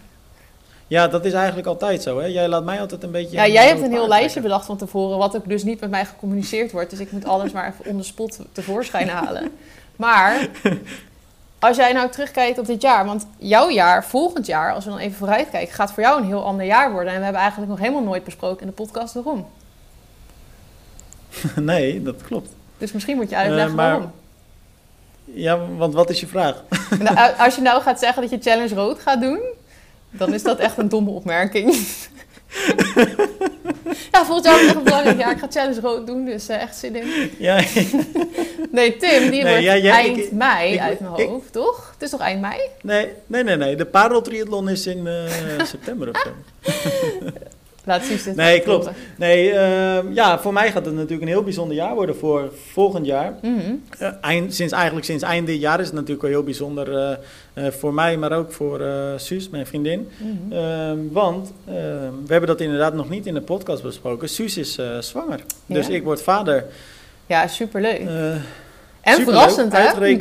Ja, dat is eigenlijk altijd zo, hè? Jij laat mij altijd een beetje... Ja, jij hebt een heel lijstje bedacht van tevoren, wat ook dus niet met mij gecommuniceerd wordt. Dus ik moet alles maar even on the spot tevoorschijn halen. Maar als jij nou terugkijkt op dit jaar, want jouw jaar, volgend jaar, als we dan even vooruit kijken, gaat voor jou een heel ander jaar worden. En we hebben eigenlijk nog helemaal nooit besproken in de podcast waarom. nee, dat klopt. Dus misschien moet je uitleggen Eh, maar- waarom. Ja, want wat is je vraag? Nou, als je nou gaat zeggen dat je Challenge Rood gaat doen, dan is dat echt een domme opmerking. ja, volgend jaar is echt belangrijk. Ja, ik ga Challenge Rood doen, dus eh, echt zin in. ja, Nee, Tim, die Nee, wordt ja, ja, eind ik- mei ik- uit mijn ik- hoofd, toch? Het is toch eind mei? nee, nee, nee, nee. De pareltriathlon is in eh, september of zo. Laat dit Nee, klopt. Nee, ehm, ja, voor mij gaat het natuurlijk een heel bijzonder jaar worden voor volgend jaar. Mhm. Eind, sinds, eigenlijk sinds eind dit jaar is het natuurlijk wel heel bijzonder eh, eh, voor mij, maar ook voor eh Suus, mijn vriendin. Mhm. Ehm, want ehm, we hebben dat inderdaad nog niet in de podcast besproken. Suus is zwanger. Dus ik word vader. Ja, superleuk. En superleuk, verrassend, hè?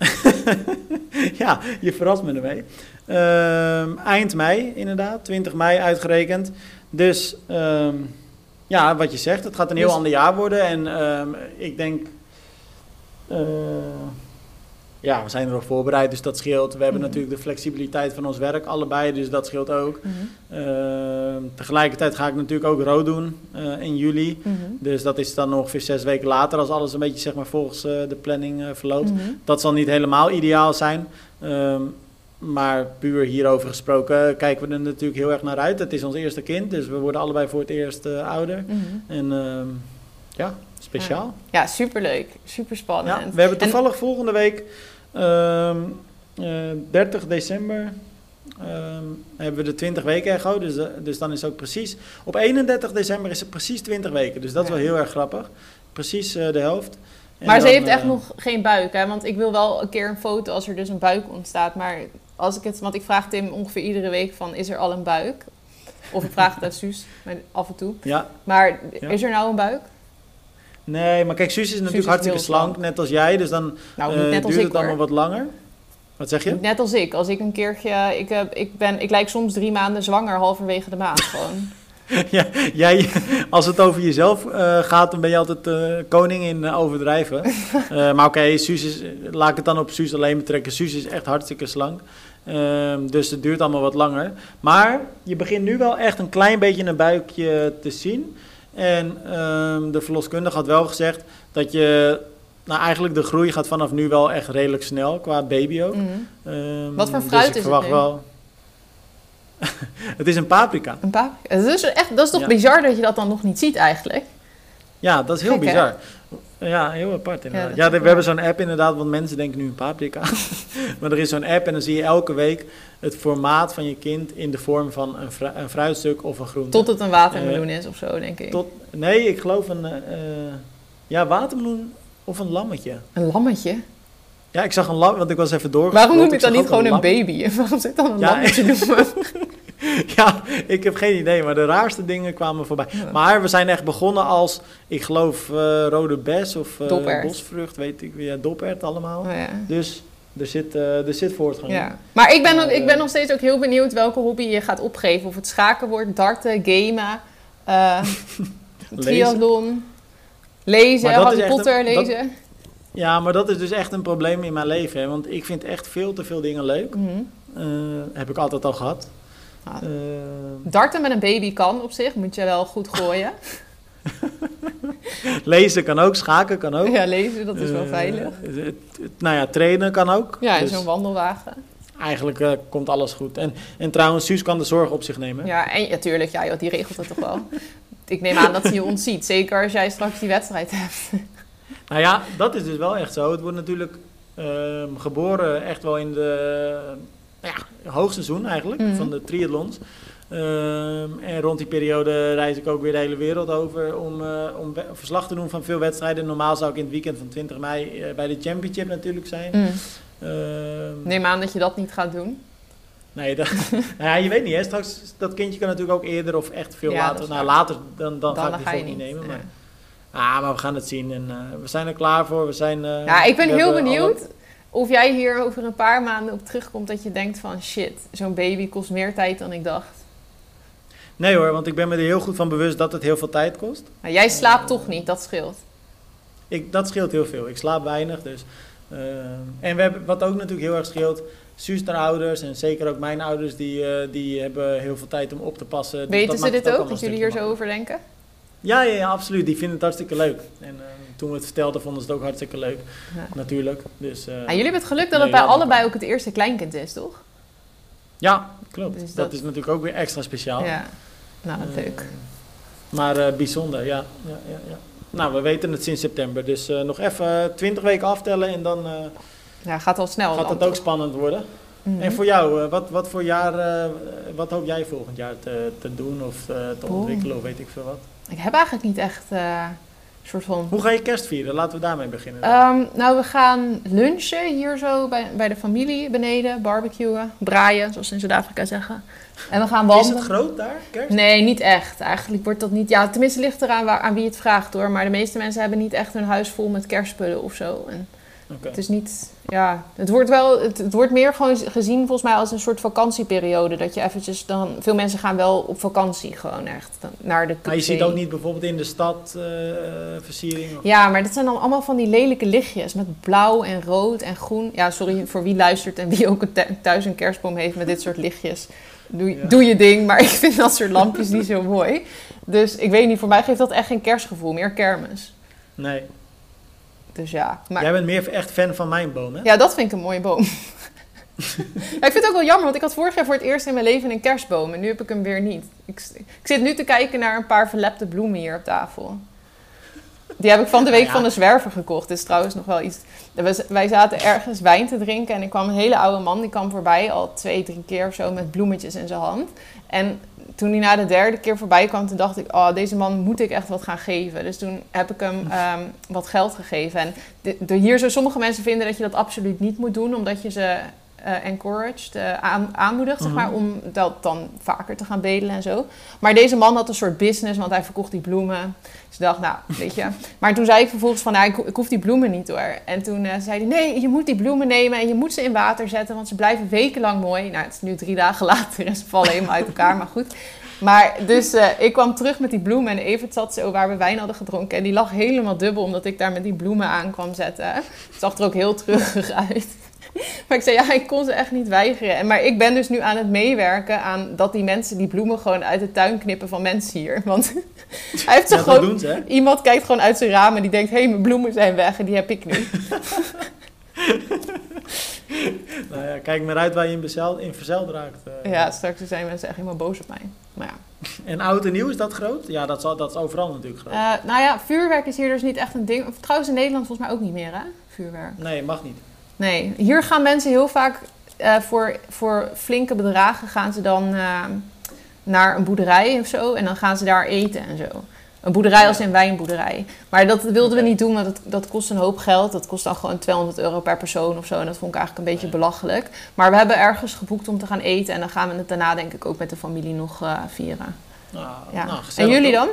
ja, je verrast me ermee. Ehm, eind mei, inderdaad. 20 mei uitgerekend. Dus ehm, ja, wat je zegt, het gaat een heel Dus- ander jaar worden. En ehm, ik denk... eh, ja, we zijn erop voorbereid, dus dat scheelt. We hebben Mhm. natuurlijk de flexibiliteit van ons werk, allebei, dus dat scheelt ook. Mhm. Tegelijkertijd ga ik natuurlijk ook rood doen eh, in juli. Mhm. Dus dat is dan ongeveer zes weken later, als alles een beetje zeg maar, volgens eh, de planning verloopt. Dat zal niet helemaal ideaal zijn. Ehm, maar puur hierover gesproken kijken we er natuurlijk heel erg naar uit. Het is ons eerste kind, dus we worden allebei voor het eerst eh, ouder. Mhm. En ehm, ja, speciaal. Ja, superleuk. Super Ja, we hebben En- toevallig volgende week, ehm, eh, 30 december, ehm, hebben we de 20 weken echo. Dus, eh, dus dan is ook precies, op 31 december is het precies 20 weken. Dus dat is wel heel erg grappig. Precies eh, de helft. En Maar ze heeft echt eh, nog geen buik, hè? Want ik wil wel een keer een foto als er dus een buik ontstaat. Maar als ik het, want ik vraag Tim ongeveer iedere week van, is er al een buik? Of ik vraag het aan Suus, af en toe. Ja, Maar is er nou een buik? nee, maar kijk, Suus is natuurlijk is hartstikke slank, net als jij. Dus dan Nou, eh, niet net als duurt ik het allemaal hoor. wat langer. Wat zeg je? Net als ik. Als ik een keertje, ik, heb, ik, ben, ik lijk soms drie maanden zwanger halverwege de maand gewoon. ja, jij, als het over jezelf eh, gaat, dan ben je altijd eh, koning in overdrijven. Maar oké, Suus is, laat ik het dan op Suus alleen betrekken. Suus is echt hartstikke slank. Ehm, dus het duurt allemaal wat langer. Maar je begint nu wel echt een klein beetje een buikje te zien. En ehm, de verloskundige had wel gezegd dat je... Nou, eigenlijk de groei gaat vanaf nu wel echt redelijk snel, qua baby ook. Mhm. Ehm, Wat voor dus fruit ik is het verwacht nu? wel. het is een paprika. Een paprika. Dat is, echt, dat is toch Ja. bizar dat je dat dan nog niet ziet eigenlijk? Ja, dat is heel Gek, hè? Ja, heel apart inderdaad. Ja, we hebben zo'n app inderdaad, want mensen denken nu een paprika. maar er is zo'n app en dan zie je elke week het formaat van je kind in de vorm van een, fru- een fruitstuk of een groente. Tot het een watermeloen is of zo, denk ik. Eh, Tot, nee, ik geloof een eh, eh, ja, watermeloen of een lammetje. Een lammetje. Ja, ik zag een lam, want ik was even door. Waarom noem je ik dan niet gewoon een baby? Waarom zit dan een Ja, lammetje noemen? Ja, ik heb geen idee, maar de raarste dingen kwamen voorbij. Ja. Maar we zijn echt begonnen als, ik geloof, eh, rode bes of eh, bosvrucht, weet ik, ja, dopert allemaal. Oh, ja. Dus er zit, eh, er zit voortgang. Ja. Maar ik ben, ook, ik ben nog steeds ook heel benieuwd welke hobby je gaat opgeven. Of het schaken wordt, darten, gamen, triathlon, lezen, Harry Potter een- dat- lezen. Ja, maar dat is dus echt een probleem in mijn leven. Hè? Want ik vind echt veel te veel dingen leuk. Mhm. Heb ik altijd al gehad. Ah. Eh, Darten met een baby kan op zich, moet je wel goed gooien. lezen kan ook, schaken kan ook. Ja, lezen, dat is wel Eh, veilig. het- nou ja, trainen kan ook. Ja, in Dus zo'n wandelwagen. eigenlijk eh, komt alles goed. En, en trouwens, Suus kan de zorg op zich nemen. Ja, en natuurlijk, ja, die regelt het toch wel. Ik neem aan dat ze je ontziet, zeker als jij straks die wedstrijd hebt. Nou ja, dat is dus wel echt zo. Het wordt natuurlijk ehm, geboren echt wel in de ja, hoogseizoen eigenlijk Mhm. van de triathlons. Ehm, en rond die periode reis ik ook weer de hele wereld over om, eh, om verslag te doen van veel wedstrijden. Normaal zou ik in het weekend van 20 mei eh, bij de Championship natuurlijk zijn. Mm. Ehm, Neem aan dat je dat niet gaat doen. Nee, dat, nou ja, je weet niet. Hè. Straks, dat kindje kan natuurlijk ook eerder of echt veel Ja, later. Nou, later dan, dan, ga ik Dan die ga je niet nemen. Ja. Maar, ah, maar we gaan het zien. En, eh, we zijn er klaar voor. We zijn, Ja, ik ben heel benieuwd of jij hier over een paar maanden op terugkomt dat je denkt van shit, zo'n baby kost meer tijd dan ik dacht. Nee hoor, want ik ben me er heel goed van bewust dat het heel veel tijd kost. Maar jij slaapt toch niet, dat scheelt. Ik, dat scheelt heel veel. Ik slaap weinig. Dus, eh, en we hebben, wat ook natuurlijk heel erg scheelt, Suus haar ouders en zeker ook mijn ouders, die, eh, die hebben heel veel tijd om op te passen. Dus Weten dat ze dit ook, dat jullie hier zo over denken? Ja, ja, ja, absoluut. Die vinden het hartstikke leuk. En eh, toen we het vertelden, vonden ze het ook hartstikke leuk. Ja. Natuurlijk. Dus, eh, Ja, jullie hebben het geluk dat nee, het bij allebei ook het eerste kleinkind is, toch? Ja, klopt. Dus dat... dat- is natuurlijk ook weer extra speciaal. Ja. Nou, Eh, leuk. Maar bijzonder, ja. ja, ja, ja. Nou, we weten het sinds september. Dus nog even 20 weken aftellen en dan Ja, gaat al snel. gaat het ook spannend worden. Mhm. En voor jou, wat, wat voor jaar, wat hoop jij volgend jaar te, te doen of te ontwikkelen of weet ik veel wat? Ik heb eigenlijk niet echt eh, een soort van... Hoe ga je kerst vieren? Laten we daarmee beginnen. Ehm, nou, we gaan lunchen hier zo bij, bij de familie beneden, barbecuen, braaien, zoals ze in Zuid-Afrika zeggen. En we gaan is wandelen. het groot daar, kerst? Nee, niet echt. Eigenlijk wordt dat niet. Ja, tenminste ligt eraan waar, aan wie het vraagt hoor. Maar de meeste mensen hebben niet echt hun huis vol met kerstspullen of zo. En Het is niet. Ja, het wordt wel. Het, het wordt meer gewoon gezien volgens mij als een soort vakantieperiode. Dat je eventjes dan. Veel mensen gaan wel op vakantie gewoon echt dan naar de. Maar je ziet ook niet bijvoorbeeld in de stad eh, versiering? Of... Ja, maar dat zijn dan allemaal van die lelijke lichtjes met blauw en rood en groen. Ja, sorry voor wie luistert en wie ook thuis een kerstboom heeft met dit soort lichtjes. Doe, Ja. doe je ding, maar ik vind dat soort lampjes niet zo mooi. Dus ik weet niet, voor mij geeft dat echt geen kerstgevoel, meer kermis. Nee. Dus ja, maar Jij bent meer echt fan van mijn boom, hè? ja, dat vind ik een mooie boom. Ja, ik vind het ook wel jammer, want ik had vorig jaar voor het eerst in mijn leven een kerstboom en nu heb ik hem weer niet. Ik, ik zit nu te kijken naar een paar verlepte bloemen hier op tafel. Die heb ik van de week Ja. van de zwerver gekocht. Is trouwens nog wel iets. Wij zaten ergens wijn te drinken en er kwam een hele oude man. Die kwam voorbij al twee, drie keer of zo met bloemetjes in zijn hand. En toen hij na de derde keer voorbij kwam, toen dacht ik, oh, deze man moet ik echt wat gaan geven. Dus toen heb ik hem ehm, wat geld gegeven. En de, de, hier zo, sommige mensen vinden dat je dat absoluut niet moet doen, omdat je ze eh encouraged, aan, aanmoedigt, zeg Mhm. maar, om dat dan vaker te gaan bedelen en zo. Maar deze man had een soort business, want hij verkocht die bloemen. Dus ik dacht, nou, weet je. Maar toen zei ik vervolgens van, nou, ik, ik hoef die bloemen niet hoor. En toen eh, zei hij, nee, je moet die bloemen nemen en je moet ze in water zetten, want ze blijven wekenlang mooi. Nou, het is nu drie dagen later en ze vallen helemaal uit elkaar, maar goed. Maar dus ik kwam terug met die bloemen en Evert zat zo waar we wijn hadden gedronken. En die lag helemaal dubbel omdat ik daar met die bloemen aan kwam zetten. Het zag er ook heel treurig uit. Maar ik zei, ja, ik kon ze echt niet weigeren. En, maar ik ben dus nu aan het meewerken aan dat die mensen die bloemen gewoon uit de tuin knippen van mensen hier. Want hij heeft ze Ja, dat gewoon... doen ze, hè? Iemand kijkt gewoon uit zijn raam en die denkt, hé, hey, mijn bloemen zijn weg en die heb ik nu. Nou ja, kijk maar uit waar je in, bezel, in verzeild raakt. eh. Ja, straks zijn mensen echt helemaal boos op mij. Maar ja. En oud en nieuw, is dat groot? Ja, dat dat is overal natuurlijk groot. Eh, nou ja, vuurwerk is hier dus niet echt een ding. Trouwens in Nederland volgens mij ook niet meer, hè? Vuurwerk. Nee, mag niet. Nee, hier gaan mensen heel vaak eh, voor, voor flinke bedragen gaan ze dan eh, naar een boerderij of zo. En dan gaan ze daar eten en zo. Een boerderij als een wijnboerderij. Maar dat wilden we niet doen, want dat, dat kost een hoop geld. Dat kost dan gewoon 200 euro per persoon of zo. En dat vond ik eigenlijk een beetje belachelijk. Maar we hebben ergens geboekt om te gaan eten. En dan gaan we het daarna denk ik ook met de familie nog eh, vieren. Nou, Ja. nou, en jullie dan?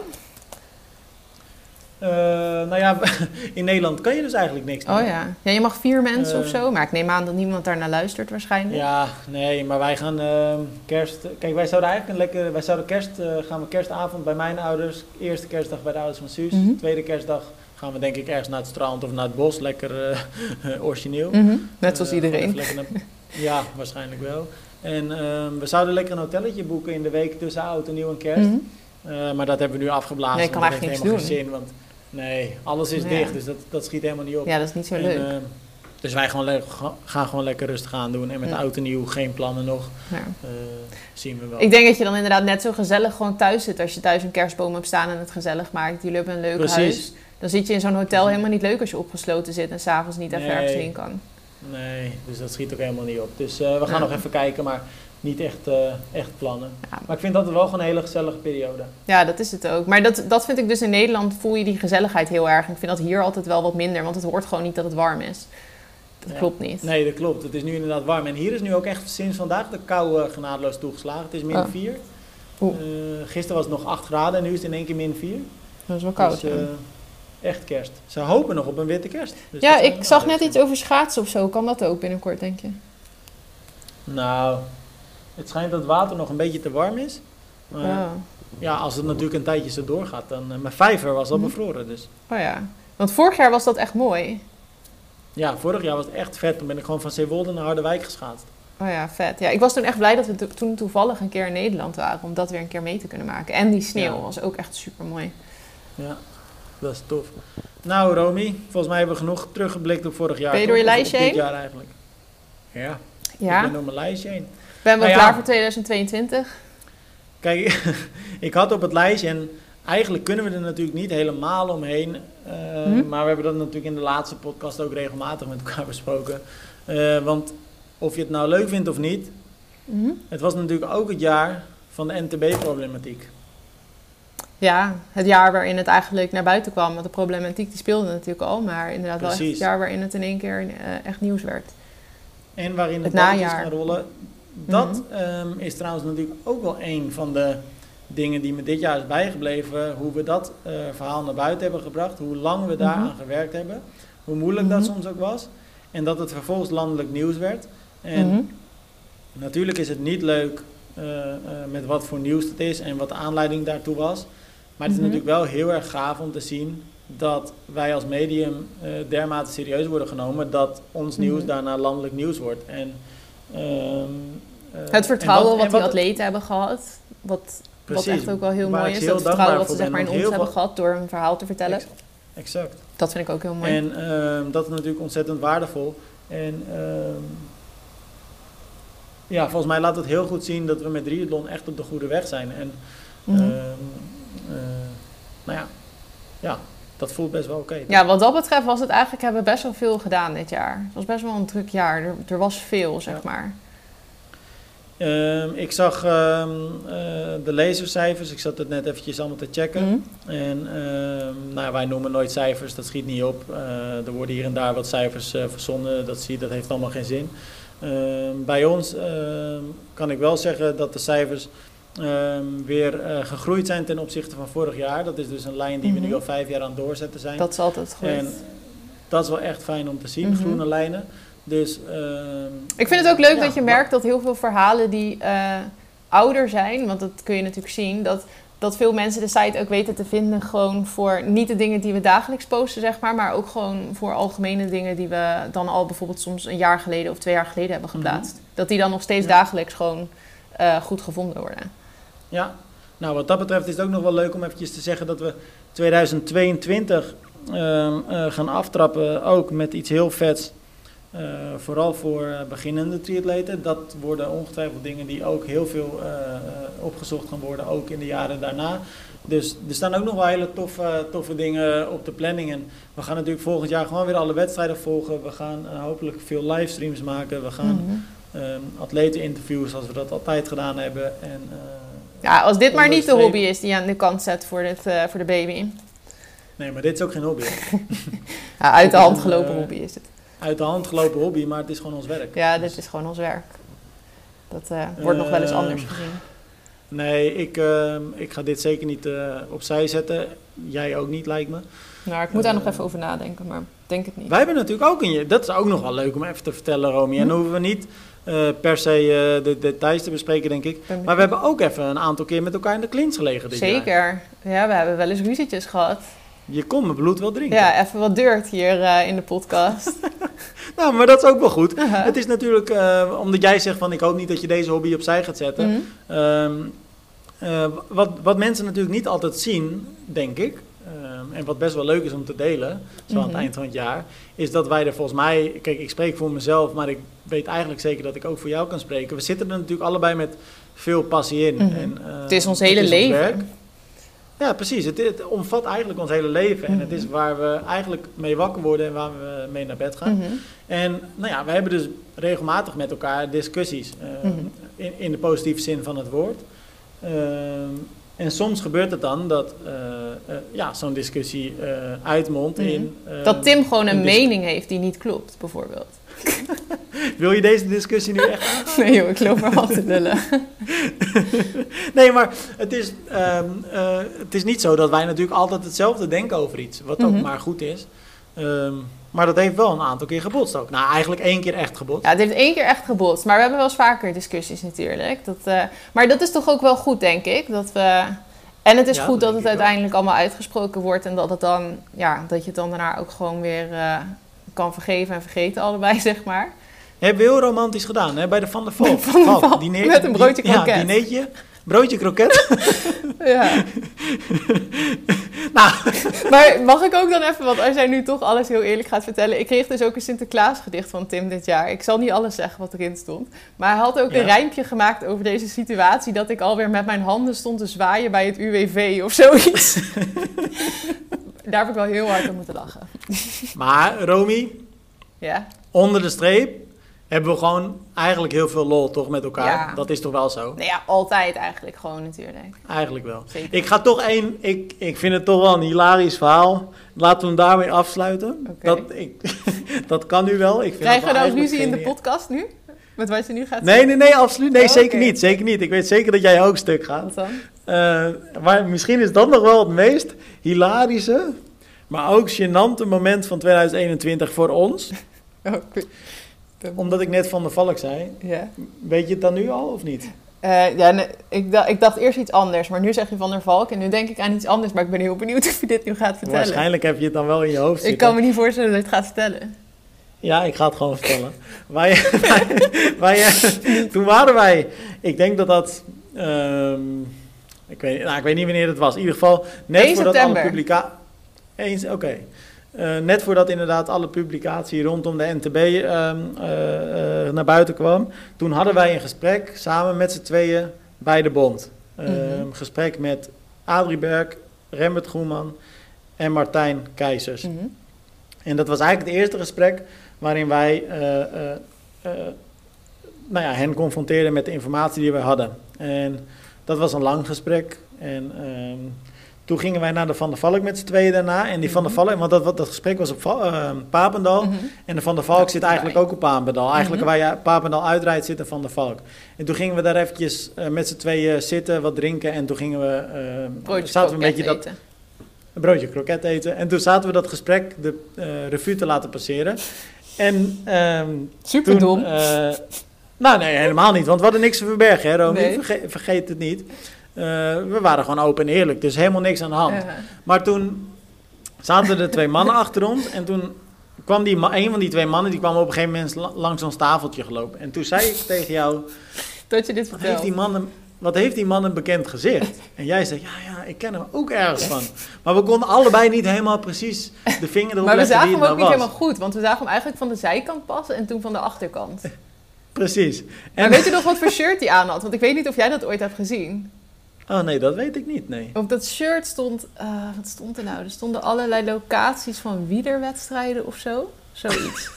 Eh, nou ja, in Nederland kan je dus eigenlijk niks Oh meer. ja. ja, je mag vier mensen of Eh. zo. Maar ik neem aan dat niemand daar naar luistert waarschijnlijk. Ja, nee, maar wij gaan ehm, kerst... Kijk, wij zouden eigenlijk een lekker... Wij zouden kerst... eh, gaan we kerstavond bij mijn ouders. Eerste kerstdag bij de ouders van Suus. Mhm. Tweede kerstdag gaan we denk ik ergens naar het strand of naar het bos. Lekker origineel. Mhm, Net zoals iedereen. naar- ja, waarschijnlijk wel. En ehm, we zouden lekker een hotelletje boeken in de week tussen oud en nieuw en kerst. Mhm. Maar dat hebben we nu afgeblazen. Nee, ik kan eigenlijk niks helemaal geen zin. Want nee, alles is Ja. dicht. Dus dat, dat schiet helemaal niet op. Ja, dat is niet zo En, leuk. ehm, dus wij gewoon gaan gewoon lekker rustig aan doen. En met Ja. oud en nieuw geen plannen nog. Ja. Eh, zien we wel. Ik denk dat je dan inderdaad net zo gezellig gewoon thuis zit als je thuis een kerstboom hebt staan en het gezellig maakt. Jullie hebben een leuk Precies. huis. Dan zit je in zo'n hotel helemaal niet leuk als je opgesloten zit en s'avonds niet even Nee. ergens heen kan. Nee, dus dat schiet ook helemaal niet op. Dus eh, we gaan Ja. nog even kijken, maar niet echt, eh, echt plannen. Ja, Maar ik vind dat wel gewoon een hele gezellige periode. ja, dat is het ook. Maar dat, dat vind ik dus in Nederland voel je die gezelligheid heel erg. Ik vind dat hier altijd wel wat minder, want het hoort gewoon niet dat het warm is. Dat Ja. klopt niet. Nee, dat klopt. Het is nu inderdaad warm. En hier is nu ook echt sinds vandaag de kou eh, genadeloos toegeslagen. Het is min Oh. 4. Oeh. gisteren was het nog 8 graden en nu is het in één keer min 4. Dat is wel koud. Dus, eh, echt kerst. Ze hopen nog op een witte kerst. Dus ja, ik zag net iets over schaatsen of zo. Kan dat ook binnenkort, denk je? Nou, het schijnt dat het water nog een beetje te warm is. Maar Oh. ja, als het natuurlijk een tijdje zo doorgaat, dan... eh, mijn vijver was al Mhm. bevroren, dus... oh ja. Want vorig jaar was dat echt mooi. Ja, vorig jaar was het echt vet. Toen ben ik gewoon van Zeewolde naar Harderwijk geschaatst. Oh ja, vet. Ja, ik was toen echt blij dat we to- toen toevallig een keer in Nederland waren om dat weer een keer mee te kunnen maken. En die sneeuw Ja. was ook echt super mooi. Ja, dat is tof. Nou, Romy, volgens mij hebben we genoeg teruggeblikt op vorig jaar. Ben je door je lijstje op dit heen? jaar eigenlijk. Ja, Ja, ik ben door mijn lijstje heen. Ben wel Nou ja. klaar voor 2022. Kijk, ik had op het lijstje en eigenlijk kunnen we er natuurlijk niet helemaal omheen. eh, Hm? Maar we hebben dat natuurlijk in de laatste podcast ook regelmatig met elkaar besproken. Eh, want of je het nou leuk vindt of niet, Mhm. het was natuurlijk ook het jaar van de NTB-problematiek. Ja, het jaar waarin het eigenlijk naar buiten kwam. Want de problematiek die speelde natuurlijk al. Maar inderdaad wel echt het jaar waarin het in één keer eh, echt nieuws werd. En waarin Het het najaar. rollen. Dat Mhm. ehm, is trouwens natuurlijk ook wel een van de dingen die me dit jaar is bijgebleven. Hoe we dat eh, verhaal naar buiten hebben gebracht. Hoe lang we daar Mhm. gewerkt hebben. Hoe moeilijk dat Mhm. soms ook was. En dat het vervolgens landelijk nieuws werd. En natuurlijk is het niet leuk eh, eh, met wat voor nieuws het is en wat de aanleiding daartoe was. Maar het is natuurlijk wel heel erg gaaf om te zien dat wij als medium dermate serieus worden genomen dat ons nieuws daarna landelijk nieuws wordt. En, ehm, eh, Het vertrouwen en wat, die atleten hebben gehad. Wat, wat echt ook wel heel mooi is. heel Dat vertrouwen wat ze zeg maar in ons hebben gehad door een verhaal te vertellen. Ex- Exact. Dat vind ik ook heel mooi. En ehm, dat is natuurlijk ontzettend waardevol. En ehm, ja, volgens mij laat het heel goed zien dat we met triathlon echt op de goede weg zijn. En Mhm. eh, nou ja, ja, dat voelt best wel oké. Ja, wat dat betreft was het eigenlijk, hebben we best wel veel gedaan dit jaar. Het was best wel een druk jaar. Er, er was veel, zeg Ja. maar. Ehm, ik zag ehm, eh, de lasercijfers, ik zat het net eventjes allemaal te checken. Mhm. En ehm, nou, wij noemen nooit cijfers, dat schiet niet op. Eh, er worden hier en daar wat cijfers eh, verzonnen, dat, zie, dat heeft allemaal geen zin. Bij ons kan ik wel zeggen dat de cijfers ehm, weer eh, gegroeid zijn ten opzichte van vorig jaar. Dat is dus een lijn die we Mhm. nu al vijf jaar aan het doorzetten zijn. Dat is altijd goed. en dat is wel echt fijn om te zien, Mhm. groene lijnen. Dus, ehm, Ik vind het ook leuk ja, dat je merkt dat heel veel verhalen die eh, ouder zijn, want dat kun je natuurlijk zien, dat, dat veel mensen de site ook weten te vinden gewoon voor niet de dingen die we dagelijks posten, zeg maar, maar ook gewoon voor algemene dingen die we dan al bijvoorbeeld soms een jaar geleden of twee jaar geleden hebben geplaatst. Dat die dan nog steeds Mhm. Ja. dagelijks gewoon eh, goed gevonden worden. Ja, nou wat dat betreft is het ook nog wel leuk om eventjes te zeggen dat we 2022 ehm, eh, gaan aftrappen ook met iets heel vets. Eh, vooral voor eh, beginnende triatleten. Dat worden ongetwijfeld dingen die ook heel veel opgezocht gaan worden, ook in de jaren daarna. Dus er staan ook nog wel hele toffe, toffe dingen op de planning. En we gaan natuurlijk volgend jaar gewoon weer alle wedstrijden volgen. We gaan hopelijk veel livestreams maken. We gaan Mhm. ehm, atleten interviewen zoals we dat altijd gedaan hebben. En, Ja, als dit maar niet de hobby is die je aan de kant zet voor, dit, eh, voor de baby. nee, maar dit is ook geen hobby. Ja, uit de hand gelopen eh, hobby is het. Uit de hand gelopen hobby, maar het is gewoon ons werk. Ja, dit is gewoon ons werk. Dat eh, wordt nog wel eens anders gezien. Nee, ik, ik ga dit zeker niet eh, opzij zetten. Jij ook niet, lijkt me. Nou, ik moet daar nog even over nadenken, maar denk het niet. Wij hebben natuurlijk ook een... Dat is ook nog wel leuk om even te vertellen, Romy. En Hm? dan hoeven we niet eh, per se eh, de details te bespreken, denk ik. Maar we hebben ook even een aantal keer met elkaar in de clinch gelegen dit jaar. Zeker. Ja, we hebben wel eens ruzietjes gehad. Je kon mijn bloed wel drinken. Ja, even wat dirt hier eh, in de podcast. Nou, maar dat is ook wel goed. Aha. Het is natuurlijk, omdat jij zegt van ik hoop niet dat je deze hobby opzij gaat zetten. Mhm. Ehm, eh, wat, wat mensen natuurlijk niet altijd zien, denk ik, ehm, en wat best wel leuk is om te delen, zo aan het Mhm. eind van het jaar, is dat wij er volgens mij, kijk, ik spreek voor mezelf, maar ik weet eigenlijk zeker dat ik ook voor jou kan spreken. We zitten er natuurlijk allebei met veel passie in. Mhm. en, eh, Het is ons hele leven. werk. Ja, precies. Het, het omvat eigenlijk ons hele leven. En het is Mhm. waar we eigenlijk mee wakker worden en waar we mee naar bed gaan. En nou ja, we hebben dus regelmatig met elkaar discussies. eh, Mhm. in, in de positieve zin van het woord. Ehm, en soms gebeurt het dan dat eh, eh, ja, zo'n discussie eh, uitmondt Mhm. in... Dat Tim gewoon een een dis- mening heeft die niet klopt, bijvoorbeeld. Wil je deze discussie nu echt? Nee joh, ik loop maar wat te lullen. Nee, maar het is, ehm, eh, het is niet zo dat wij natuurlijk altijd hetzelfde denken over iets. Wat ook Mhm. maar goed is. Ehm, maar dat heeft wel een aantal keer gebotst ook. Nou, eigenlijk één keer echt gebotst. Ja, het heeft één keer echt gebotst. Maar we hebben wel eens vaker discussies natuurlijk. Dat, eh, maar dat is toch ook wel goed, denk ik. Dat we... En het is Ja, goed dat het uiteindelijk allemaal uitgesproken wordt. En dat, het dan, ja, dat je het dan daarna ook gewoon weer eh, kan vergeven en vergeten allebei, zeg maar. Hebben we heel romantisch gedaan, hè? Bij de Van der Valk. Van der Valk, Valk, diner- met een broodje kroket. Ja, dineetje. Broodje kroket. Ja. nou, Maar mag ik ook dan even, want als jij nu toch alles heel eerlijk gaat vertellen. Ik kreeg dus ook een Sinterklaasgedicht van Tim dit jaar. Ik zal niet alles zeggen wat erin stond. Maar hij had ook Ja. een rijmpje gemaakt over deze situatie. Dat ik alweer met mijn handen stond te zwaaien bij het UWV of zoiets. Daar heb ik wel heel hard om moeten lachen. maar Romy, Ja, onder de streep hebben we gewoon eigenlijk heel veel lol toch met elkaar. Ja. Dat is toch wel zo? nou ja, altijd eigenlijk gewoon natuurlijk. Eigenlijk wel. Zeker. Ik ga toch één, ik, ik vind het toch wel een hilarisch verhaal. Laten we hem daarmee afsluiten. Oké. Dat, ik, dat kan nu wel. Ik vind Krijgen we dat dan eigenlijk ruzie in de podcast nu? Met wat je nu gaat Nee, nee, nee, absoluut. Nee, Oh, zeker oké. niet. Zeker niet. Ik weet zeker dat jij ook stuk gaat. Wat dan? Eh, maar misschien is dat nog wel het meest hilarische, maar ook gênante moment van 2021 voor ons. Oh, ik- Omdat ik net van de valk zei. ja. Weet je het dan nu al of niet? Eh, ja, nee, ik, dacht, ik dacht eerst iets anders, maar nu zeg je Van der Valk en nu denk ik aan iets anders. Maar ik ben heel benieuwd of je dit nu gaat vertellen. Waarschijnlijk heb je het dan wel in je hoofd Ik zitten. kan me niet voorstellen dat je het gaat vertellen. Ja, ik ga het gewoon vertellen. wij, wij, wij, eh, toen waren wij, ik denk dat dat, ehm, ik, weet, nou, ik weet niet wanneer het was. In ieder geval net 1 voordat september. alle publicatie... Oké. Eh, net voordat inderdaad alle publicatie rondom de NTB ehm, eh, eh, naar buiten kwam. Toen hadden wij een gesprek samen met z'n tweeën bij de bond. Mhm. Gesprek met Adrie Berg, Rembert Groenman en Martijn Keizers. Mhm. En dat was eigenlijk het eerste gesprek waarin wij nou ja, hen confronteerden met de informatie die we hadden. En dat was een lang gesprek. En ehm, toen gingen wij naar de Van der Valk met z'n tweeën daarna. En die Van der Mhm. Valk, want dat, dat gesprek was op eh, Papendal. Mhm. En de Van der Valk zit eigenlijk ook op Papendal. Eigenlijk Mhm. waar je Papendal uitrijdt zit de Van der Valk. En toen gingen we daar eventjes eh, met z'n tweeën zitten, wat drinken. En toen gingen we, eh, zaten we een beetje dat, eten. een broodje kroket eten. En toen zaten we dat gesprek de revue te laten passeren. En ehm, Super toen... dom. nou, nee, helemaal niet. Want we hadden niks te verbergen, hè, Romy? Nee. Vergeet het niet. Eh, we waren gewoon open en eerlijk. Dus helemaal niks aan de hand. Maar toen zaten er twee mannen achter ons. En toen kwam die een van die twee mannen... die kwam op een gegeven moment la- langs ons tafeltje gelopen. En toen zei ik tegen jou... dat je dit Heeft die man een, wat heeft die man een bekend gezicht? En jij zegt, ja, ja, ik ken hem ook ergens van. Maar we konden allebei niet helemaal precies de vinger erop Maar we zagen hem ook niet was. helemaal goed, want we zagen hem eigenlijk van de zijkant pas en toen van de achterkant. Precies. En En, weet je nog wat voor shirt hij aan had? Want ik weet niet of jij dat ooit hebt gezien. Oh nee, dat weet ik niet, nee. Op dat shirt stond, eh, wat stond er nou? Er stonden allerlei locaties van wielerwedstrijden of zo. Zoiets.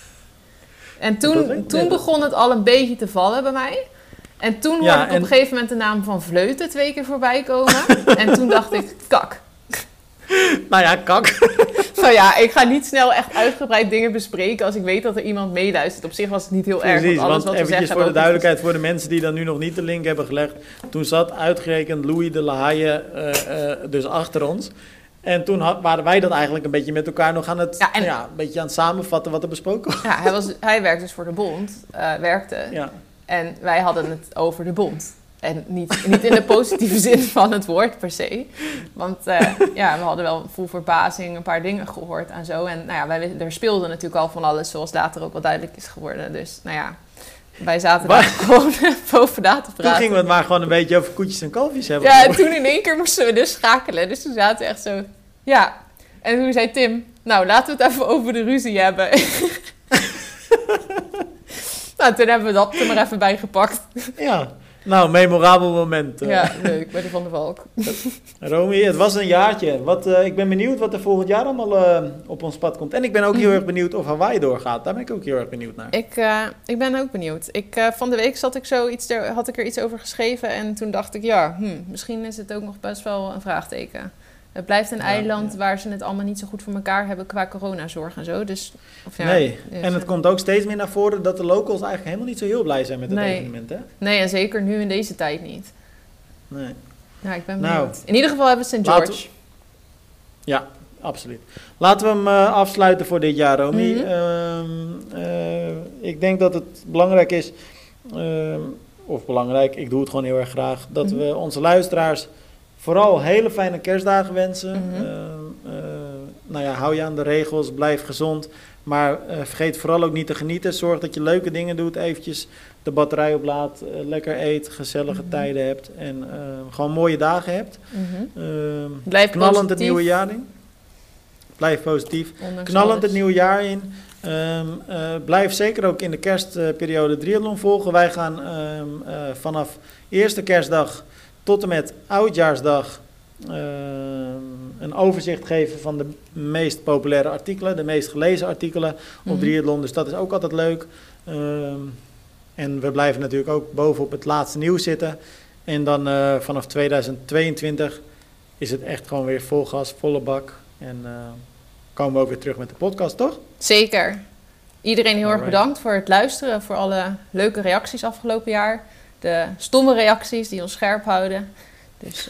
En toen, ik toen begon het al een beetje te vallen bij mij. En toen Ja, hoorde ik op en- een gegeven moment de naam van Vleuten twee keer voorbij komen. en toen dacht ik, kak. Nou ja, kak. Nou ja, ik ga niet snel echt uitgebreid dingen bespreken als ik weet dat er iemand meeluistert. Op zich was het niet heel erg, Precies, want alles want wat we eventjes zeggen... voor de duidelijkheid, voor de mensen die dan nu nog niet de link hebben gelegd. Toen zat uitgerekend Louis de La Haye eh, eh, dus achter ons. En toen had- waren wij dat eigenlijk een beetje met elkaar nog aan het, Ja, en- ja, een beetje aan het samenvatten wat er besproken was. Ja, hij, was, hij werkt dus voor de bond, eh, werkte. Ja. En wij hadden het over de bond. En niet, niet in de positieve zin van het woord per se. Want eh, ja, we hadden wel vol verbazing een paar dingen gehoord en zo. En nou ja, wij, er speelde natuurlijk al van alles, zoals later ook wel duidelijk is geworden. Dus nou ja, wij zaten daar gewoon boven na te Toen praten. gingen we het maar gewoon een beetje over koetjes en kalfjes hebben. Ja, en toen in één keer moesten we dus schakelen. Dus toen zaten we echt zo, ja. En toen zei Tim, nou laten we het even over de ruzie hebben. nou, toen hebben we dat er maar even bij gepakt. Ja. Nou, memorabel moment. eh. Ja, leuk, bij de Van der Valk. Romy, het was een jaartje. Wat, eh, ik ben benieuwd wat er volgend jaar allemaal eh, op ons pad komt. En ik ben ook heel erg benieuwd of Hawaii doorgaat. Daar ben ik ook heel erg benieuwd naar. Ik, ik ben ook benieuwd. Ik, van de week zat ik zo iets er, had ik er iets over geschreven en toen dacht ik, ja, hm, misschien is het ook nog best wel een vraagteken. Het blijft een Ja, eiland ja. waar ze het allemaal niet zo goed voor elkaar hebben qua coronazorg en zo. Dus, of ja, nee, dus, en het komt ook steeds meer naar voren dat de locals eigenlijk helemaal niet zo heel blij zijn met het Nee. evenement. Hè? Nee, en zeker nu in deze tijd niet. Nee, Nou, ik ben Nou, benieuwd. in ieder geval hebben we St. George. absoluut. Laten we hem eh, afsluiten voor dit jaar, Romy. Mhm. Ehm, eh, ik denk dat het belangrijk is, ehm, of belangrijk, ik doe het gewoon heel erg graag, dat Mhm. we onze luisteraars vooral hele fijne kerstdagen wensen. Eh, nou ja, hou je aan de regels, blijf gezond. Maar eh, vergeet vooral ook niet te genieten. Zorg dat je leuke dingen doet. Eventjes de batterij oplaadt. lekker eet. Gezellige Mhm. tijden hebt. En gewoon mooie dagen hebt. Ehm, Blijf knallend positief, het nieuwe jaar in. Blijf positief. ondanks Knallend alles. het nieuwe jaar in. Ehm, eh, blijf zeker ook in de kerstperiode triathlon volgen. Wij gaan ehm, eh, vanaf eerste kerstdag tot en met oudjaarsdag ehm, een overzicht geven van de meest populaire artikelen, de meest gelezen artikelen op Mhm. triathlon. Dus dat is ook altijd leuk. Ehm, en we blijven natuurlijk ook bovenop het laatste nieuws zitten. En dan eh, vanaf 2022 is het echt gewoon weer vol gas, volle bak. En eh, komen we ook weer terug met de podcast, toch? Zeker. Iedereen heel erg bedankt voor het luisteren, voor alle leuke reacties afgelopen jaar. De stomme reacties die ons scherp houden. Dus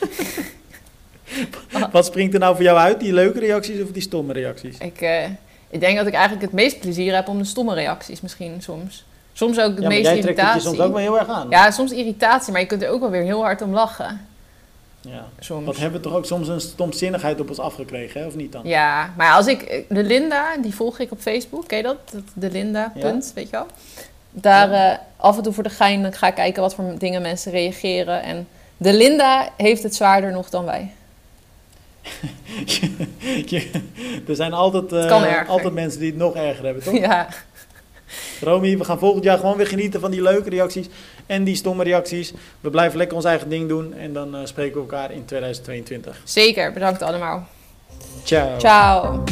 Wat springt er nou voor jou uit? Die leuke reacties of die stomme reacties? ik, eh, ik denk dat ik eigenlijk het meest plezier heb om de stomme reacties misschien soms. Soms ook het Ja, maar meest jij trekt het je irritatie. soms ook wel heel erg aan. Ja, soms irritatie, maar je kunt er ook wel weer heel hard om lachen. Ja. Soms. Wat hebben we toch ook soms een stomzinnigheid op ons afgekregen, hè? of niet dan? Ja, maar als ik... De Linda, die volg ik op Facebook. Ken je dat? Dat- De Linda, Ja. punt, weet je wel? Daar eh, af en toe voor de gein dan ga ik kijken wat voor dingen mensen reageren. En de Linda heeft het zwaarder nog dan wij. Je- er zijn altijd, eh, altijd mensen die het nog erger hebben, toch? Ja, Romy, we gaan volgend jaar gewoon weer genieten van die leuke reacties en die stomme reacties. We blijven lekker ons eigen ding doen en dan eh, spreken we elkaar in 2022. zeker. Bedankt allemaal. Ciao. Ciao.